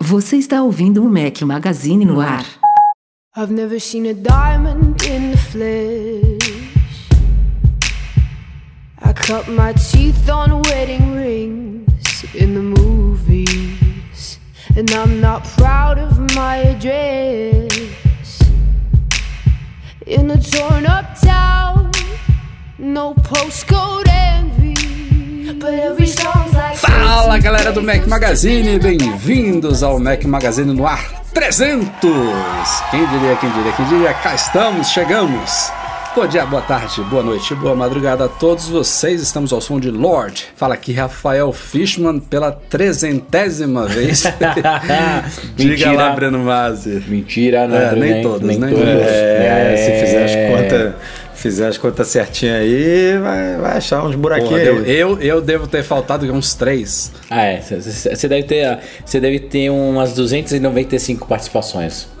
Você está ouvindo o Mac Magazine no ar. I've never seen a diamond in the flesh. I cut my teeth on wedding rings in the movies. And I'm not proud of my address. In a torn up town, no postcode envy. But every song's like. Fala galera do Mac Magazine, bem-vindos ao Mac Magazine no ar 300! Quem diria, quem diria, quem diria, cá estamos, chegamos! Bom dia, boa tarde, boa noite, boa madrugada a todos vocês. Estamos ao som de Lord. Fala aqui Rafael Fishman pela trezentésima vez. Diga lá, Breno Mazzi. Mentira, né? É, nem Nem- todas, nem né? todas. É, É. se fizer as contas, fizer as contas certinhas aí, vai, vai achar uns Porra, buraquinhos eu, aí. eu, eu devo ter faltado uns três. Ah, é. Você deve ter, você deve ter umas 295 participações.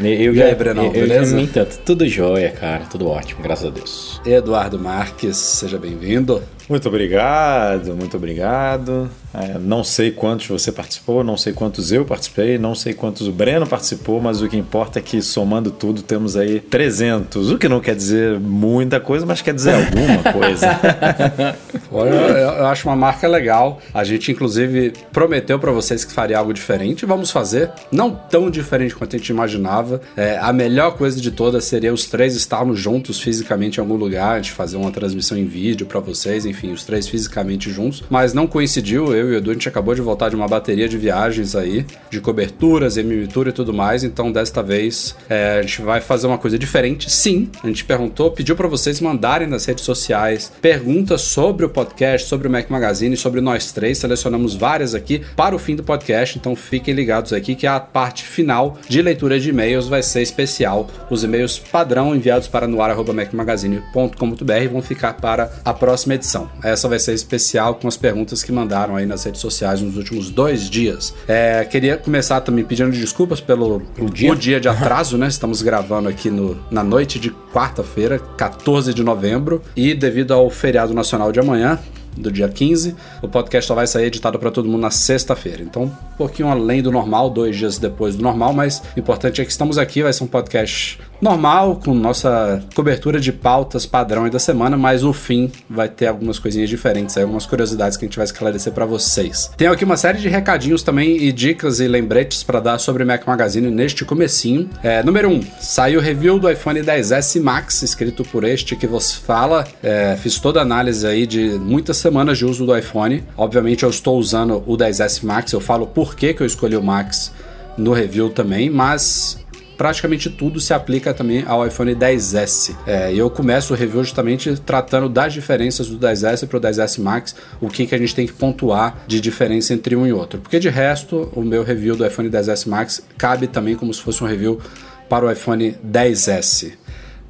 Eu E aí, Brenão, eu, eu, beleza? No entanto, tudo jóia, cara. Tudo ótimo, graças a Deus. Eduardo Marques, seja bem-vindo. Muito obrigado, muito obrigado. É, não sei quantos você participou, não sei quantos eu participei, não sei quantos o Breno participou, mas o que importa é que somando tudo temos aí 300. O que não quer dizer muita coisa, mas quer dizer alguma coisa. Eu, eu- acho uma marca legal. A gente, inclusive, prometeu pra vocês que faria algo diferente. Vamos fazer. Não tão diferente quanto a gente imaginava. É, a melhor coisa de todas seria os três estarmos juntos fisicamente em algum lugar. A gente fazer uma transmissão em vídeo pra vocês. Enfim, os três fisicamente juntos. Mas não coincidiu. Eu e o Edu, a gente acabou de voltar de uma bateria de viagens aí. De coberturas, emimitura e tudo mais. Então, desta vez, é, a gente vai fazer uma coisa diferente. Sim, a gente perguntou, pediu pra vocês mandarem nas redes sociais perguntas sobre o podcast, sobre o Mac Magazine, sobre nós três. Selecionamos várias aqui para o fim do podcast, então fiquem ligados aqui que a parte final de leitura de e-mails vai ser especial. Os e-mails padrão enviados para noar.macmagazine.com.br vão ficar para a próxima edição. Essa vai ser especial com as perguntas que mandaram aí nas redes sociais nos últimos dois dias. É, queria começar também pedindo desculpas pelo o dia? dia de atraso, né? Estamos gravando aqui no, na noite de quarta-feira, 14 de novembro, e devido ao feriado nacional de amanhã, do dia 15, o podcast só vai sair editado para todo mundo na sexta-feira. Então, um pouquinho além do normal, dois dias depois do normal, mas o importante é que estamos aqui, vai ser um podcast normal, com nossa cobertura de pautas padrão aí da semana, mas o fim vai ter algumas coisinhas diferentes aí, algumas curiosidades que a gente vai esclarecer para vocês. Tem aqui uma série de recadinhos também e dicas e lembretes para dar sobre o Mac Magazine neste comecinho. É, número 1, um, saiu o review do iPhone 10s Max, escrito por este que vos fala. É, fiz toda a análise aí de muitas semanas de uso do iPhone. Obviamente eu estou usando o 10s Max, eu falo por que, que eu escolhi o Max no review também, mas praticamente tudo se aplica também ao iPhone 10S. É, e eu começo o review justamente tratando das diferenças do 10S para o 10S Max, o que, que a gente tem que pontuar de diferença entre um e outro. Porque de resto, o meu review do iPhone 10S Max cabe também como se fosse um review para o iPhone 10S.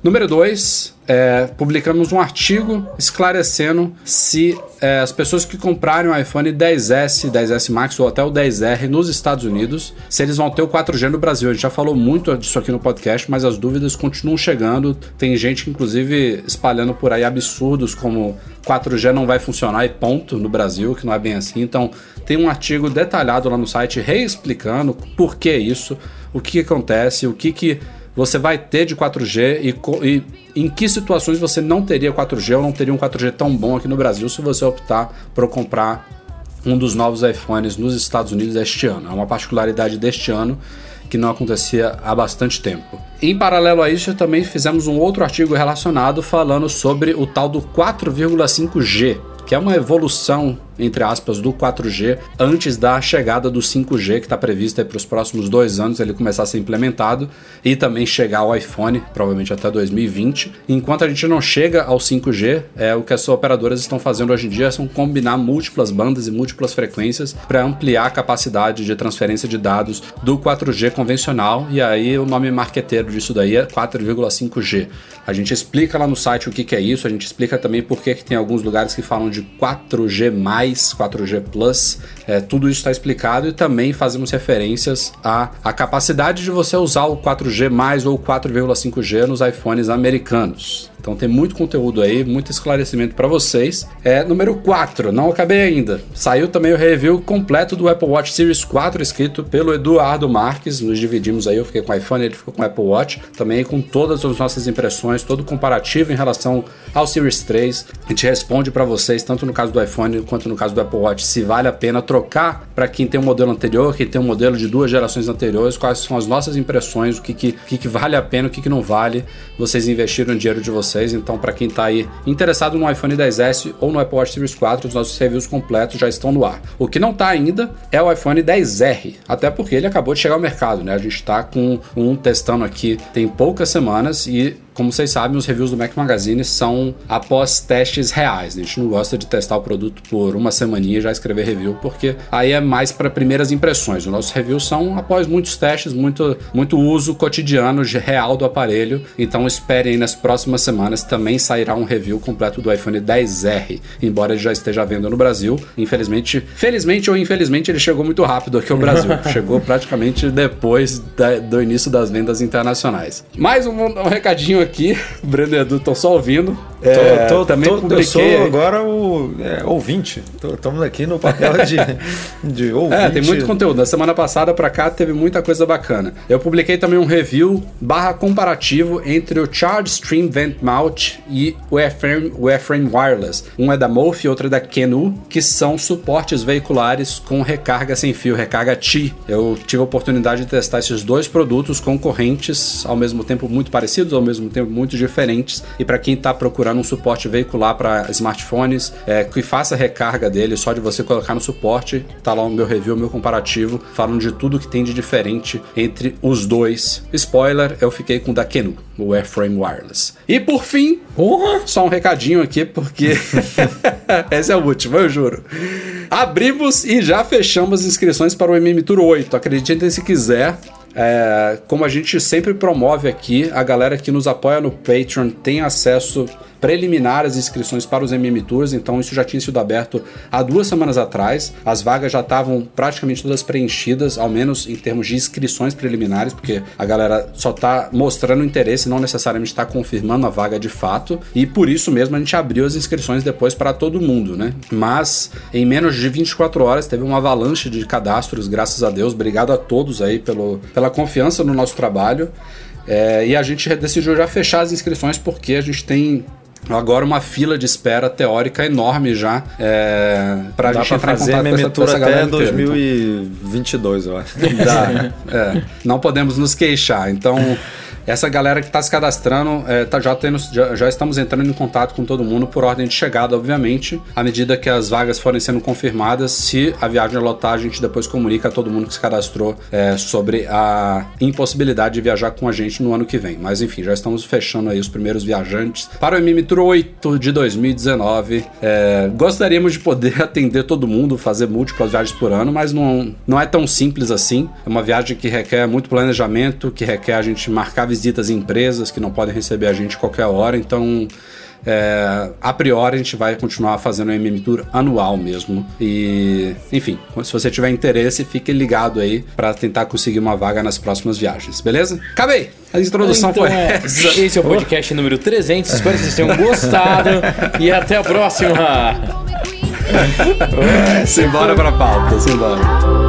Número 2, é, publicamos um artigo esclarecendo se é, as pessoas que comprarem o iPhone 10S, 10S Max ou até o 10R nos Estados Unidos, se eles vão ter o 4G no Brasil. A gente já falou muito disso aqui no podcast, mas as dúvidas continuam chegando. Tem gente, inclusive, espalhando por aí absurdos como 4G não vai funcionar e ponto no Brasil, que não é bem assim. Então, tem um artigo detalhado lá no site reexplicando por que isso, o que acontece, o que que você vai ter de 4G e, e em que situações você não teria 4G ou não teria um 4G tão bom aqui no Brasil se você optar por comprar um dos novos iPhones nos Estados Unidos este ano. É uma particularidade deste ano que não acontecia há bastante tempo. Em paralelo a isso, também fizemos um outro artigo relacionado falando sobre o tal do 4,5G, que é uma evolução entre aspas, do 4G antes da chegada do 5G, que está previsto para os próximos dois anos ele começar a ser implementado e também chegar ao iPhone, provavelmente até 2020. Enquanto a gente não chega ao 5G, é, o que as operadoras estão fazendo hoje em dia são combinar múltiplas bandas e múltiplas frequências para ampliar a capacidade de transferência de dados do 4G convencional, e aí o nome marqueteiro disso daí é 4,5G. A gente explica lá no site o que, que é isso, a gente explica também por que, que tem alguns lugares que falam de 4G, 4G Plus, é, tudo isso está explicado e também fazemos referências à, à capacidade de você usar o 4G ou 4,5G nos iPhones americanos. Então tem muito conteúdo aí, muito esclarecimento para vocês. É número 4, não acabei ainda. Saiu também o review completo do Apple Watch Series 4 escrito pelo Eduardo Marques. Nos dividimos aí, eu fiquei com o iPhone, ele ficou com o Apple Watch, também com todas as nossas impressões, todo comparativo em relação ao Series 3. A gente responde para vocês tanto no caso do iPhone quanto no caso do Apple Watch se vale a pena trocar para quem tem um modelo anterior, quem tem um modelo de duas gerações anteriores, quais são as nossas impressões, o que, que, que, que vale a pena, o que, que não vale vocês investiram o dinheiro de vocês vocês. Então, para quem está aí interessado no iPhone 10S ou no Apple Watch Series 4, os nossos reviews completos já estão no ar. O que não está ainda é o iPhone 10R, até porque ele acabou de chegar ao mercado, né? A gente está com um testando aqui tem poucas semanas e como vocês sabem, os reviews do Mac Magazine são após testes reais. A gente não gosta de testar o produto por uma semaninha e já escrever review, porque aí é mais para primeiras impressões. Os nossos reviews são após muitos testes, muito, muito uso cotidiano real do aparelho. Então esperem nas próximas semanas também sairá um review completo do iPhone 10R, embora ele já esteja à venda no Brasil. Infelizmente, felizmente ou infelizmente, ele chegou muito rápido aqui ao Brasil. chegou praticamente depois da, do início das vendas internacionais. Mais um, um recadinho aqui, o Breno e Edu estão só ouvindo. É, tô, tô, também tô, publiquei... Eu sou agora o é, ouvinte. Estamos aqui no papel de, de ouvinte. É, tem muito conteúdo. Na semana passada para cá teve muita coisa bacana. Eu publiquei também um review barra comparativo entre o Charge Stream Vent Mount e o Airframe, o Airframe Wireless. Um é da Mof e outro é da Kenu, que são suportes veiculares com recarga sem fio, recarga T. Eu tive a oportunidade de testar esses dois produtos concorrentes, ao mesmo tempo muito parecidos, ao mesmo tempo muito diferentes. E para quem está procurando um suporte veicular para smartphones, é, que faça recarga dele, só de você colocar no suporte, tá lá o meu review, o meu comparativo, falando de tudo que tem de diferente entre os dois. Spoiler, eu fiquei com o da Kenu, o Airframe Wireless. E por fim, só um recadinho aqui, porque esse é o último, eu juro. Abrimos e já fechamos inscrições para o MM Tour 8. Acreditem se quiser, é, como a gente sempre promove aqui, a galera que nos apoia no Patreon tem acesso preliminar as inscrições para os MM Tours, então isso já tinha sido aberto há duas semanas atrás. As vagas já estavam praticamente todas preenchidas, ao menos em termos de inscrições preliminares, porque a galera só está mostrando interesse, não necessariamente está confirmando a vaga de fato, e por isso mesmo a gente abriu as inscrições depois para todo mundo, né? Mas em menos de 24 horas teve uma avalanche de cadastros, graças a Deus. Obrigado a todos aí pelo, pela confiança no nosso trabalho. É, e a gente decidiu já fechar as inscrições porque a gente tem agora uma fila de espera teórica enorme já é, pra Dá gente entrar fazer em contato a com essa, com essa até galera inteira, então. 2022, eu acho. Dá, é, não podemos nos queixar. Então, essa galera que está se cadastrando, é, tá já, tendo, já, já, estamos entrando em contato com todo mundo por ordem de chegada, obviamente. À medida que as vagas forem sendo confirmadas, se a viagem lotar, a gente depois comunica a todo mundo que se cadastrou é, sobre a impossibilidade de viajar com a gente no ano que vem. Mas enfim, já estamos fechando aí os primeiros viajantes para o MM Tour 8 de 2019. É, gostaríamos de poder atender todo mundo, fazer múltiplas viagens por ano, mas não, não é tão simples assim. É uma viagem que requer muito planejamento, que requer a gente marcar em empresas que não podem receber a gente qualquer hora, então é, a priori a gente vai continuar fazendo o MM Tour anual mesmo. E, enfim, se você tiver interesse, fique ligado aí para tentar conseguir uma vaga nas próximas viagens, beleza? Acabei! A introdução então, foi é, essa. Esse é o podcast número 300. Espero que vocês tenham gostado. e até a próxima. Simbora pra pauta, simbora.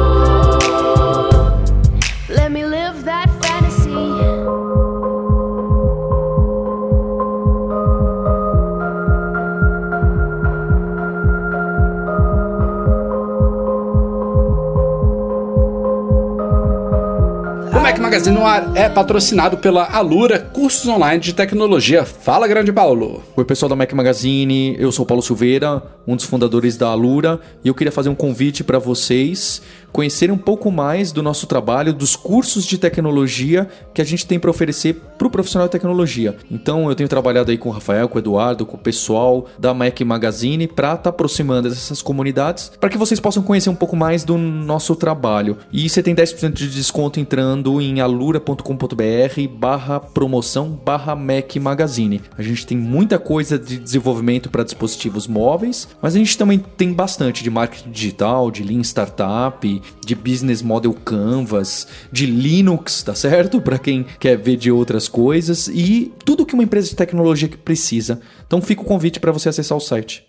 Magazine no ar é patrocinado pela Alura cursos online de tecnologia. Fala, grande Paulo! Oi, pessoal da Mac Magazine, eu sou Paulo Silveira, um dos fundadores da Alura, e eu queria fazer um convite para vocês conhecerem um pouco mais do nosso trabalho, dos cursos de tecnologia que a gente tem para oferecer para o profissional de tecnologia. Então, eu tenho trabalhado aí com o Rafael, com o Eduardo, com o pessoal da Mac Magazine para estar tá aproximando essas comunidades, para que vocês possam conhecer um pouco mais do nosso trabalho. E você tem 10% de desconto entrando em alura.com.br barra promoção barra Mac Magazine. A gente tem muita coisa de desenvolvimento para dispositivos móveis, mas a gente também tem bastante de marketing digital, de Lean Startup, de Business Model Canvas, de Linux, tá certo? Para quem quer ver de outras coisas e tudo que uma empresa de tecnologia que precisa. Então fica o convite para você acessar o site.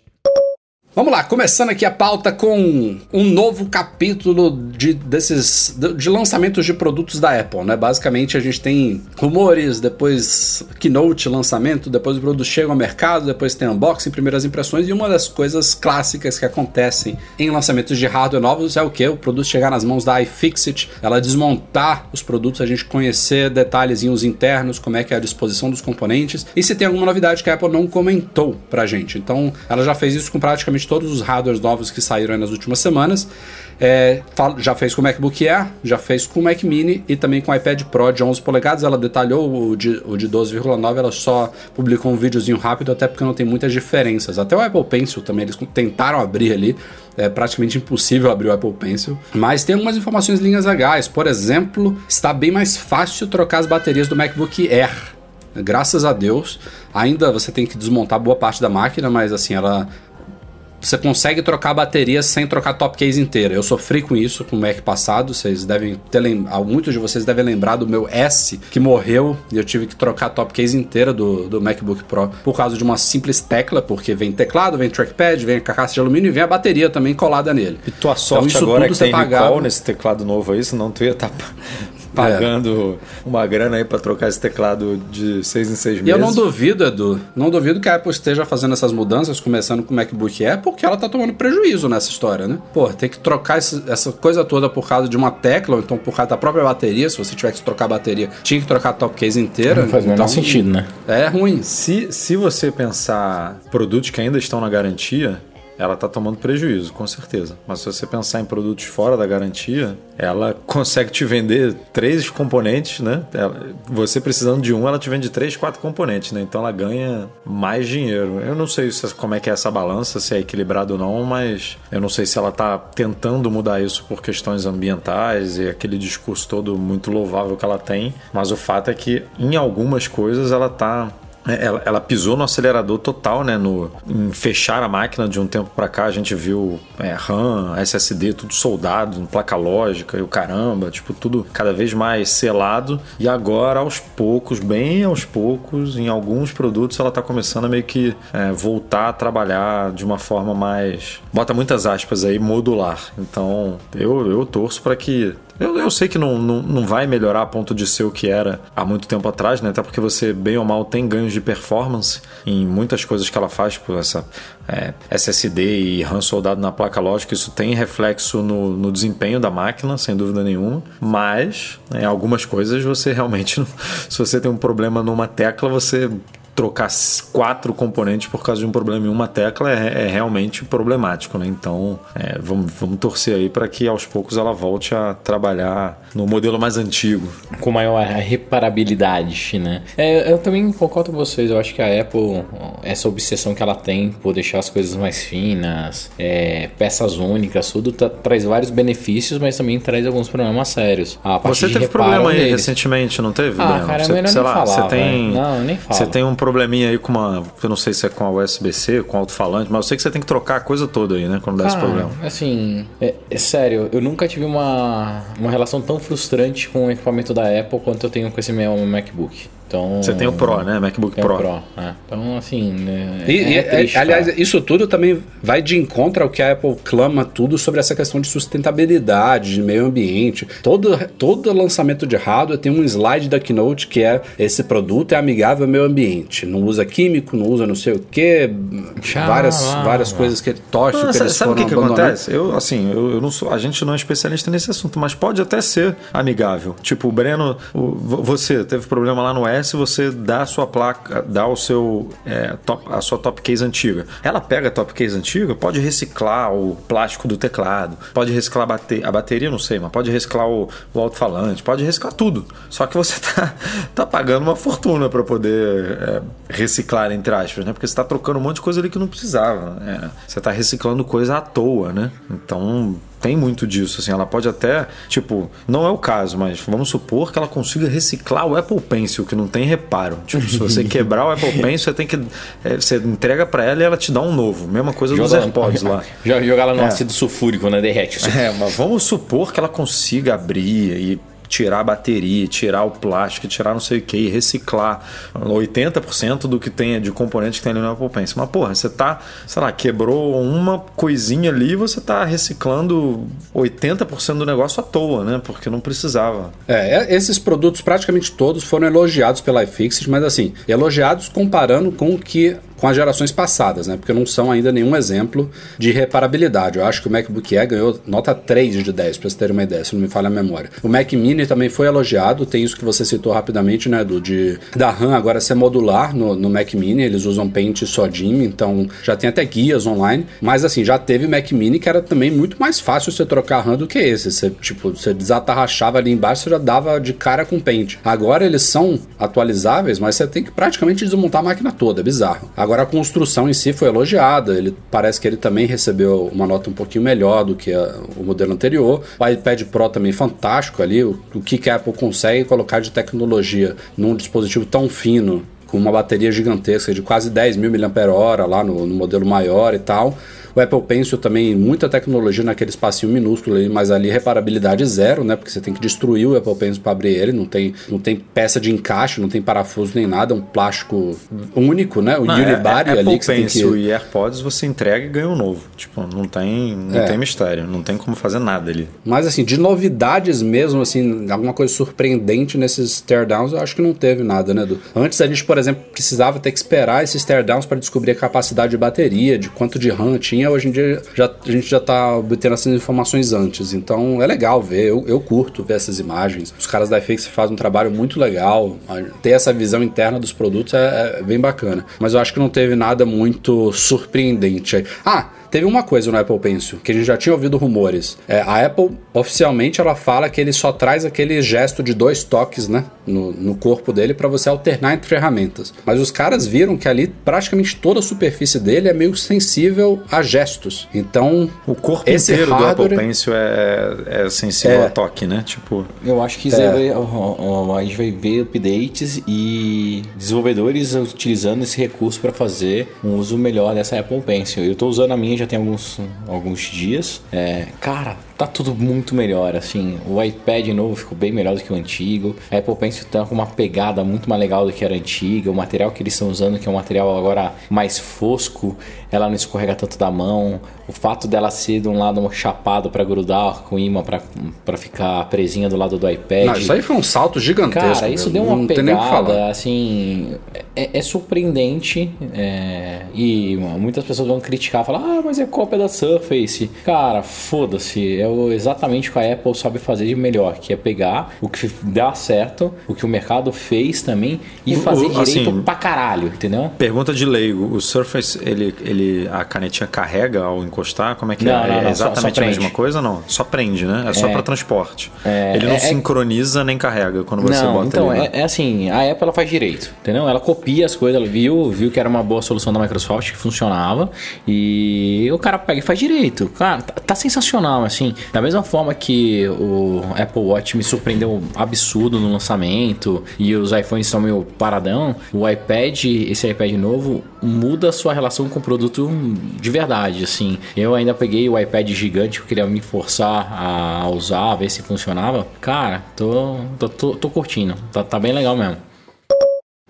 Vamos lá, começando aqui a pauta com um novo capítulo de, desses de lançamentos de produtos da Apple, né? Basicamente a gente tem rumores, depois keynote, lançamento, depois o produto chega ao mercado, depois tem unboxing, primeiras impressões e uma das coisas clássicas que acontecem em lançamentos de hardware novos é o que? O produto chegar nas mãos da iFixit, ela desmontar os produtos, a gente conhecer detalhezinhos internos, como é que é a disposição dos componentes e se tem alguma novidade que a Apple não comentou pra gente. Então ela já fez isso com praticamente praticamente todos os hardwares novos que saíram nas últimas semanas. É, já fez com o MacBook Air, já fez com o Mac Mini e também com o iPad Pro de 11 polegadas. Ela detalhou o de, o de 12,9, ela só publicou um videozinho rápido, até porque não tem muitas diferenças. Até o Apple Pencil também, eles tentaram abrir ali, é praticamente impossível abrir o Apple Pencil. Mas tem algumas informações linhas legais. Por exemplo, está bem mais fácil trocar as baterias do MacBook Air. Graças a Deus. Ainda você tem que desmontar boa parte da máquina, mas assim, ela você consegue trocar baterias sem trocar top case inteira. Eu sofri com isso com o Mac passado. Vocês devem ter lembrado, muitos de vocês devem lembrar do meu S que morreu e eu tive que trocar a top case inteira do, do MacBook Pro por causa de uma simples tecla, porque vem teclado, vem trackpad, vem a carcaça de alumínio e vem a bateria também colada nele. E tua sorte então, agora é que tem pagava... recall nesse teclado novo aí, senão tu ia estar tá pagando é. uma grana aí para trocar esse teclado de seis em seis meses. E eu não duvido, Edu, não duvido que a Apple esteja fazendo essas mudanças, começando com o MacBook Air, porque ela tá tomando prejuízo nessa história, né? Pô, tem que trocar esse, essa coisa toda por causa de uma tecla, ou então por causa da própria bateria. Se você tiver que trocar a bateria, tinha que trocar a top case inteira. Não faz o então, menor sentido, né? É ruim. Se, se você pensar produtos que ainda estão na garantia, ela está tomando prejuízo, com certeza. Mas se você pensar em produtos fora da garantia, ela consegue te vender três componentes, né? você precisando de um, ela te vende três, quatro componentes, né? Então ela ganha mais dinheiro. Eu não sei se, como é que é essa balança, se é equilibrado ou não, mas eu não sei se ela está tentando mudar isso por questões ambientais e aquele discurso todo muito louvável que ela tem. Mas o fato é que em algumas coisas ela está é, ela, ela, pisou no acelerador total, né? No, em fechar a máquina de um tempo para cá. A gente viu é, RAM, SSD, tudo soldado, placa lógica e o caramba, tipo, tudo cada vez mais selado. E agora, aos poucos, bem aos poucos, em alguns produtos, ela tá começando a meio que é, voltar a trabalhar de uma forma mais. Bota muitas aspas aí, modular. Então, eu, eu torço para que eu, eu sei que não, não, não vai melhorar a ponto de ser o que era há muito tempo atrás, né? Até porque você, bem ou mal, tem ganhos de performance em muitas coisas que ela faz, por tipo essa é, SSD e RAM soldado na placa lógica, isso tem reflexo no, no desempenho da máquina, sem dúvida nenhuma. Mas, em algumas coisas, você realmente, não, se você tem um problema numa tecla, você trocar quatro componentes por causa de um problema em uma tecla é, é realmente problemático, né? Então, é, vamos, vamos torcer aí para que aos poucos ela volte a trabalhar no modelo mais antigo. Com maior reparabilidade, né? É, eu também concordo com vocês. Eu acho que a Apple, essa obsessão que ela tem por deixar as coisas mais finas, é, peças únicas, tudo tá, traz vários benefícios, mas também traz alguns problemas sérios. Você teve problema aí deles. recentemente, não teve? Ah, Breno? cara, é melhor você, nem lá, falar. Você tem, não, nem falo. Você tem um probleminha aí com uma. Eu não sei se é com a USB-C, com alto-falante, mas eu sei que você tem que trocar a coisa toda aí, né? Quando dá esse problema. Assim, é, é, sério, eu nunca tive uma, uma relação tão frustrante com o equipamento da Apple quanto eu tenho com esse meu MacBook. Então, Você tem o Pro, né? MacBook Pro. Pro é. Então, assim. Né, e, é, é triste, aliás, cara. isso tudo também vai de encontro ao que a Apple clama tudo sobre essa questão de sustentabilidade, de meio ambiente. Todo, todo lançamento de hardware tem um slide da Keynote que é esse produto é amigável ao meio ambiente. Não usa químico, não usa não sei o que, várias, várias coisas que ele torce, que eles Sabe o que, que acontece? Eu, assim, eu, eu, não sou, a gente não é especialista nesse assunto, mas pode até ser amigável. Tipo, o Breno, o, você teve problema lá no S acontece você dá a sua placa, dá o seu é, top, a sua top case antiga? Ela pega a top case antiga, pode reciclar o plástico do teclado, pode reciclar a, bate, a bateria, não sei, mas pode reciclar o, o alto-falante, pode reciclar tudo. Só que você tá, tá pagando uma fortuna para poder é, reciclar, entre aspas, né? Porque você tá trocando um monte de coisa ali que não precisava. É, você tá reciclando coisa à toa, né? Então tem muito disso, assim, ela pode até, tipo, não é o caso, mas vamos supor que ela consiga reciclar o Apple Pencil, que não tem reparo. Tipo, se você quebrar o Apple Pencil, você tem que é, você entrega para ela e ela te dá um novo. Mesma coisa Joga, dos AirPods lá. Jogar ela no é. ácido sulfúrico, né, derrete. É, mas vamos supor que ela consiga abrir e tirar a bateria, tirar o plástico, tirar não sei o que, reciclar 80% do que tem de componente que tem ali no Apple Pencil. Mas, porra, você tá, sei lá, quebrou uma coisinha ali você tá reciclando 80% do negócio à toa, né? Porque não precisava. É, esses produtos praticamente todos foram elogiados pela iFixit, mas assim, elogiados comparando com o que com as gerações passadas, né? Porque não são ainda nenhum exemplo de reparabilidade. Eu acho que o MacBook Air ganhou nota 3 de 10, para você ter uma ideia, se não me falha a memória. O Mac Mini também foi elogiado, tem isso que você citou rapidamente, né, do de da RAM agora ser modular no, no Mac Mini, eles usam Paint só DIM, então já tem até guias online, mas assim, já teve Mac Mini que era também muito mais fácil você trocar RAM do que esse. Você, tipo, você desatarrachava ali embaixo, você já dava de cara com Paint. Agora eles são atualizáveis, mas você tem que praticamente desmontar a máquina toda, é bizarro. Agora Agora a construção em si foi elogiada, ele parece que ele também recebeu uma nota um pouquinho melhor do que a, o modelo anterior. O iPad Pro também fantástico ali, o, o que, que a Apple consegue colocar de tecnologia num dispositivo tão fino com uma bateria gigantesca de quase 10 mil mAh lá no, no modelo maior e tal. O Apple Pencil também, muita tecnologia naquele espacinho minúsculo ali, mas ali reparabilidade zero, né? Porque você tem que destruir o Apple Pencil para abrir ele, não tem, não tem peça de encaixe, não tem parafuso nem nada, é um plástico único, né? O não, unibody é, é, ali que você Pencil que... e AirPods você entrega e ganha um novo. Tipo, não tem, não é. tem mistério, não tem como fazer nada ali. Mas assim, de novidades mesmo, assim, alguma coisa surpreendente nesses teardowns, eu acho que não teve nada, né, Edu? Antes a gente, por exemplo, precisava ter que esperar esses teardowns para descobrir a capacidade de bateria, de quanto de RAM tinha hoje em dia já, a gente já está obtendo essas informações antes. Então é legal ver, eu, eu curto ver essas imagens. Os caras da FX fazem um trabalho muito legal. Ter essa visão interna dos produtos é, é bem bacana. Mas eu acho que não teve nada muito surpreendente. Ah, Teve uma coisa no Apple Pencil, que a gente já tinha ouvido rumores. É, a Apple, oficialmente, ela fala que ele só traz aquele gesto de dois toques, né? No, no corpo dele para você alternar entre ferramentas. Mas os caras viram que ali praticamente toda a superfície dele é meio sensível a gestos. Então, o corpo inteiro hardware... do Apple Pencil é, é sensível é. a toque, né? Tipo, eu acho que é. vai, a gente vai ver updates e desenvolvedores utilizando esse recurso para fazer um uso melhor dessa Apple Pencil. Eu estou usando a minha já tem alguns, alguns dias. É, cara, tá tudo muito melhor, assim. O iPad novo ficou bem melhor do que o antigo. A Apple Pencil tá com uma pegada muito mais legal do que era antiga. O material que eles estão usando, que é um material agora mais fosco, ela não escorrega tanto da mão. O fato dela ser de um lado chapado para grudar com imã para ficar presinha do lado do iPad. Não, isso aí foi um salto gigantesco. Cara, isso deu uma não pegada, assim, é, é surpreendente. É, e muitas pessoas vão criticar, falar, ah, mas é cópia da Surface. Cara, foda-se, é exatamente o que a Apple sabe fazer de melhor, que é pegar o que dá certo, o que o mercado fez também e fazer o, direito assim, pra caralho, entendeu? Pergunta de leigo, o Surface, ele, ele a canetinha carrega ao encostar? Como é que não, é? Não, é não, exatamente só, só a mesma coisa não? Só prende, né? É só é, para transporte. É, ele não é, é, sincroniza nem carrega quando você não, bota então, ele. Então, é, assim, a Apple ela faz direito, entendeu? Ela copia as coisas, ela viu, viu que era uma boa solução da Microsoft, que funcionava, e o cara pega e faz direito. Cara, tá, tá sensacional, assim. Da mesma forma que o Apple Watch me surpreendeu absurdo no lançamento e os iPhones estão meio paradão, o iPad, esse iPad novo, muda a sua relação com o produto de verdade, assim. Eu ainda peguei o iPad gigante que eu queria me forçar a usar, ver se funcionava. Cara, tô, tô, tô, tô curtindo. Tá, tá bem legal mesmo.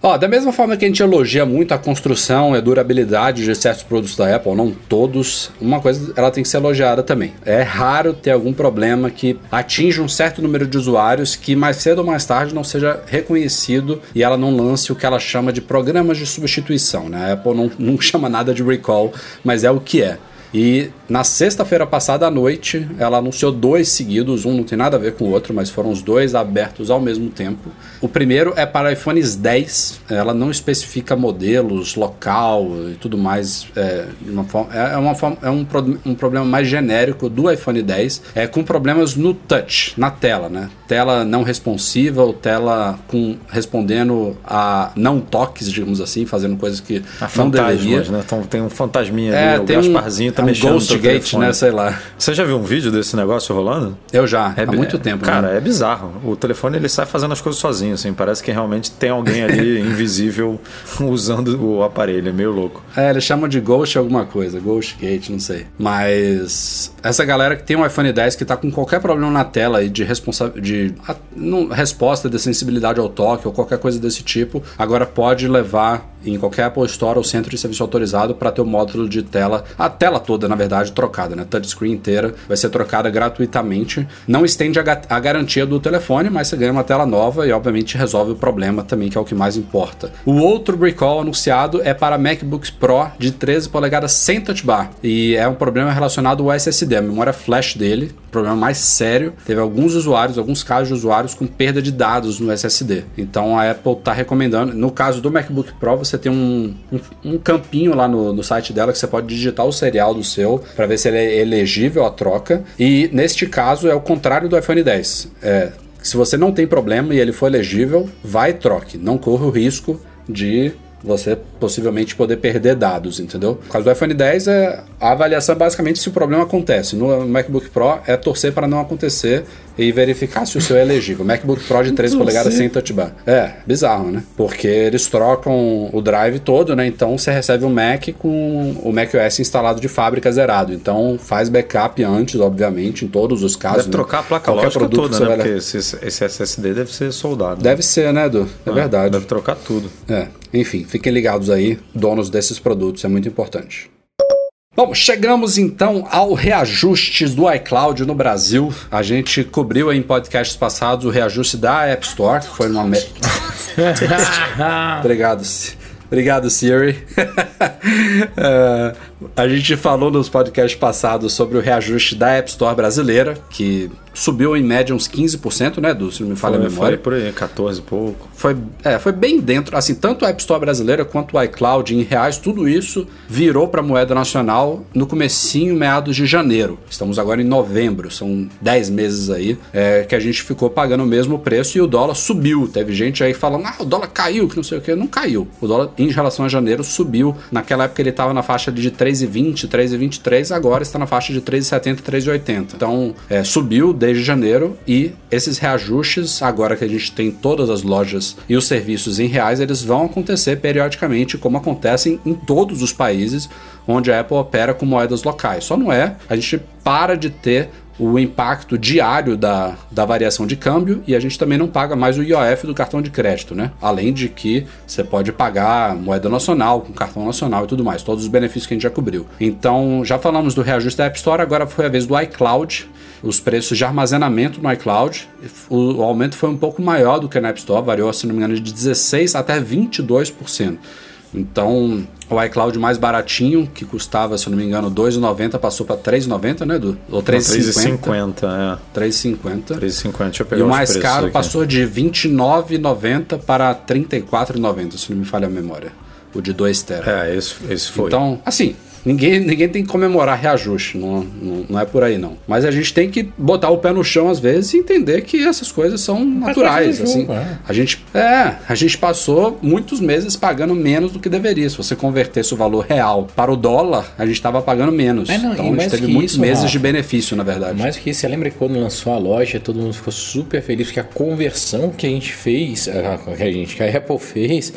Ó, da mesma forma que a gente elogia muito a construção e a durabilidade de certos produtos da Apple, não todos, uma coisa ela tem que ser elogiada também. É raro ter algum problema que atinja um certo número de usuários que mais cedo ou mais tarde não seja reconhecido e ela não lance o que ela chama de programas de substituição. Né? A Apple não, não chama nada de recall, mas é o que é. E na sexta-feira passada à noite, ela anunciou dois seguidos, um não tem nada a ver com o outro, mas foram os dois abertos ao mesmo tempo. O primeiro é para iPhones 10, ela não especifica modelos, local e tudo mais. É, uma forma, é, uma forma, é um, um problema mais genérico do iPhone 10, é, com problemas no touch, na tela, né? Tela não responsiva ou tela com, respondendo a não toques, digamos assim, fazendo coisas que A não deveria. né? Então, tem um fantasminha É, ali, o tem um, Gasparzinho tá um mexendo Ghost Gate, né? Sei lá. Você já viu um vídeo desse negócio rolando? Eu já, É há muito tempo. Cara, né? é bizarro. O telefone ele sai fazendo as coisas sozinho, assim. Parece que realmente tem alguém ali invisível usando o aparelho. É meio louco. É, eles chamam de Ghost alguma coisa, Ghost Gate, não sei. Mas essa galera que tem um iPhone 10 que tá com qualquer problema na tela aí de, responsa de a- não- resposta de sensibilidade ao toque ou qualquer coisa desse tipo, agora pode levar em qualquer Apple Store ou centro de serviço autorizado para ter o módulo de tela, a tela toda, na verdade, trocada, né? Touchscreen inteira vai ser trocada gratuitamente. Não estende a, a garantia do telefone, mas você ganha uma tela nova e, obviamente, resolve o problema também, que é o que mais importa. O outro recall anunciado é para MacBooks Pro de 13 polegadas sem touch bar. E é um problema relacionado ao SSD, a memória flash dele, problema mais sério. Teve alguns usuários, alguns casos de usuários com perda de dados no SSD. Então a Apple está recomendando. No caso do MacBook Pro, você tem um, um, um campinho lá no, no site dela que você pode digitar o serial do seu para ver se ele é elegível à troca. E neste caso é o contrário do iPhone 10. É, se você não tem problema e ele for elegível, vai troque. Não corra o risco de você possivelmente poder perder dados, entendeu? No caso do iPhone 10, é, a avaliação é basicamente se o problema acontece. No MacBook Pro é torcer para não acontecer e verificar se o seu é elegível. MacBook Pro de 3 polegadas sem touch bar. É, bizarro, né? Porque eles trocam o drive todo, né? Então você recebe um Mac com o macOS instalado de fábrica zerado. Então faz backup antes, obviamente, em todos os casos. Deve né? trocar a placa Qualquer lógica produto toda, né? vai Porque esse, esse SSD deve ser soldado. Deve ser, né, Edu? É verdade. Deve trocar tudo. É, enfim, fiquem ligados aí, donos desses produtos, é muito importante. Bom, chegamos então ao reajustes do iCloud no Brasil. A gente cobriu aí em podcasts passados o reajuste da App Store, que foi uma. Me... Obrigado, Obrigado, Siri. É, a gente falou nos podcasts passados sobre o reajuste da App Store brasileira, que subiu em média uns 15%, né, Edu? Se não me falha a Foi, memória. foi por aí, 14 e pouco. Foi, é, foi bem dentro, assim, tanto a App Store brasileira quanto o iCloud em reais, tudo isso virou para moeda nacional no comecinho, meados de janeiro. Estamos agora em novembro, são 10 meses aí é, que a gente ficou pagando o mesmo preço e o dólar subiu. Teve gente aí falando, ah, o dólar caiu, que não sei o que. Não caiu. O dólar, em relação a janeiro, subiu. Naquela época ele estava na faixa de 3,20, 3,23, agora está na faixa de 3,70, 3,80. Então, é, subiu desde janeiro e esses reajustes, agora que a gente tem todas as lojas e os serviços em reais, eles vão acontecer periodicamente, como acontecem em todos os países onde a Apple opera com moedas locais. Só não é, a gente para de ter o impacto diário da, da variação de câmbio e a gente também não paga mais o IOF do cartão de crédito, né? Além de que você pode pagar moeda nacional, com cartão nacional e tudo mais, todos os benefícios que a gente já cobriu. Então, já falamos do reajuste da App Store, agora foi a vez do iCloud, os preços de armazenamento no iCloud. O, o aumento foi um pouco maior do que na App Store, variou, se não me engano, de 16% até 22%. Então, o iCloud mais baratinho, que custava, se eu não me engano, R$ 2,90, passou para R$ 3,90, né, Edu? Ou R$ 3,50. 3,50, é. 3,50. 3,50, deixa eu E o mais caro aqui. passou de R$ 29,90 para R$ 34,90, se não me falha a memória. O de 2 tera. É, esse, esse foi. Então, assim, ninguém, ninguém tem que comemorar reajuste, não, não, não é por aí não. Mas a gente tem que botar o pé no chão às vezes e entender que essas coisas são naturais. Assim, jogo, é. a gente é, a gente passou muitos meses pagando menos do que deveria. Se você convertesse o valor real para o dólar, a gente estava pagando menos. É, não, então a gente teve muitos isso, meses Rafa, de benefício, na verdade. Mais que isso, você lembra que quando lançou a loja, todo mundo ficou super feliz porque a conversão que a gente fez, a, que a gente, que a Apple fez,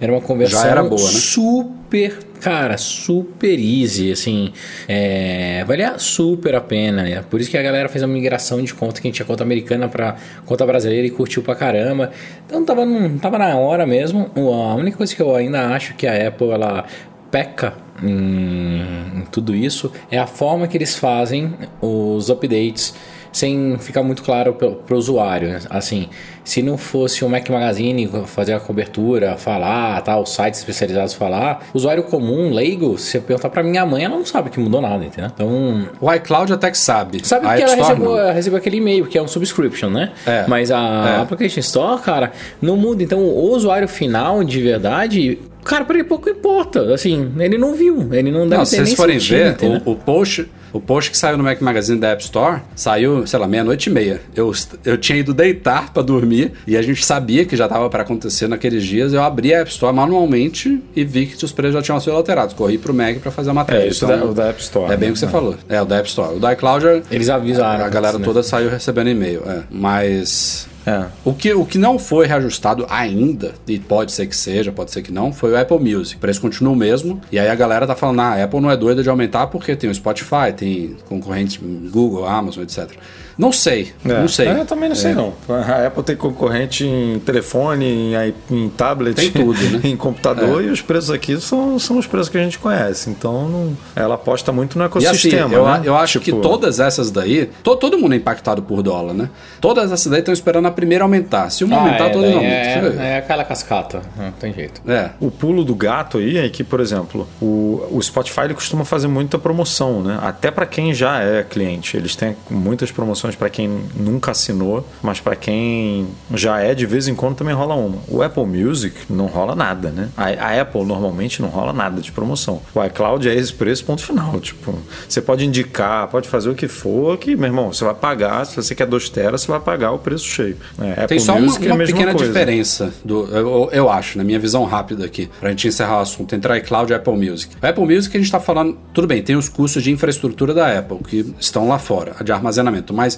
era uma conversão Já era boa, né? super, cara, super easy, assim, é, valia super a pena. né? Por isso que a galera fez uma migração de conta que a gente tinha conta americana para conta brasileira e curtiu pra caramba. Então tava, num- tava na hora mesmo. A única coisa que eu ainda acho que a Apple ela peca em, em tudo isso é a forma que eles fazem os updates sem ficar muito claro para o usuário. né? Assim, se não fosse o Mac Magazine fazer a cobertura, falar, tal, sites especializados falar, usuário comum, leigo, se eu perguntar para minha mãe, ela não sabe que mudou nada, entendeu? Então, O iCloud até que sabe. Sabe A App ela recebeu, ela recebeu aquele e-mail, que é um subscription, né? É. Mas a É. Application Store, cara, não muda. Então, o usuário final, de verdade, cara, pra ele pouco importa. Assim, ele não viu. Ele não deve Não, ter se nem vocês forem ver, o, o post, o post que saiu no Mac Magazine da App Store saiu, sei lá, meia-noite e meia. Eu, eu tinha ido deitar pra dormir e a gente sabia que já tava pra acontecer naqueles dias. Eu abri a App Store manualmente e vi que os preços já tinham sido alterados. Corri pro Mac pra fazer a matéria. É, isso Então, da- o da App Store, É bem né? o que você falou. É, o da App Store. O da iCloud, já- Eles avisaram. a galera né? toda saiu recebendo e-mail. É. Mas É. o que, o que não foi reajustado ainda, e pode ser que seja, pode ser que não, foi o Apple Music. O preço continua o mesmo. E aí a galera tá falando, ah, a Apple não é doida de aumentar porque tem o Spotify, tem concorrentes Google, Amazon, etc. Não sei, É. não sei. É, eu também não sei, não. A Apple tem concorrente em telefone, em, em tablet, Tem tudo, né? em computador, e os preços aqui são, são os preços que a gente conhece. Então, não- ela aposta muito no E assim, ecossistema. eu, né? eu acho Tipo, que todas essas daí, to- todo mundo é impactado por dólar, né? Todas essas daí estão esperando a primeira aumentar. Se uma Ah, aumentar, é, mundo é, aumenta. é aquela cascata. Não tem jeito. É. O pulo do gato aí é que, por exemplo, o, o Spotify ele costuma fazer muita promoção, né? Até para quem já é cliente. Eles têm muitas promoções para quem nunca assinou, mas para quem já é, de vez em quando também rola uma. O Apple Music não rola nada, né? A, a Apple normalmente não rola nada de promoção. O iCloud é esse preço, ponto final. Tipo, você pode indicar, pode fazer o que for, que, meu irmão, você vai pagar. Se você quer 2 teras, você vai pagar o preço cheio. É, Apple Tem só uma, Music é a uma mesma pequena coisa. diferença, do, eu, eu acho, na minha visão rápida aqui, pra gente encerrar o assunto, entre iCloud e Apple Music. O Apple Music a gente tá falando, tudo bem, tem os custos de infraestrutura da Apple, que estão lá fora, de armazenamento, mas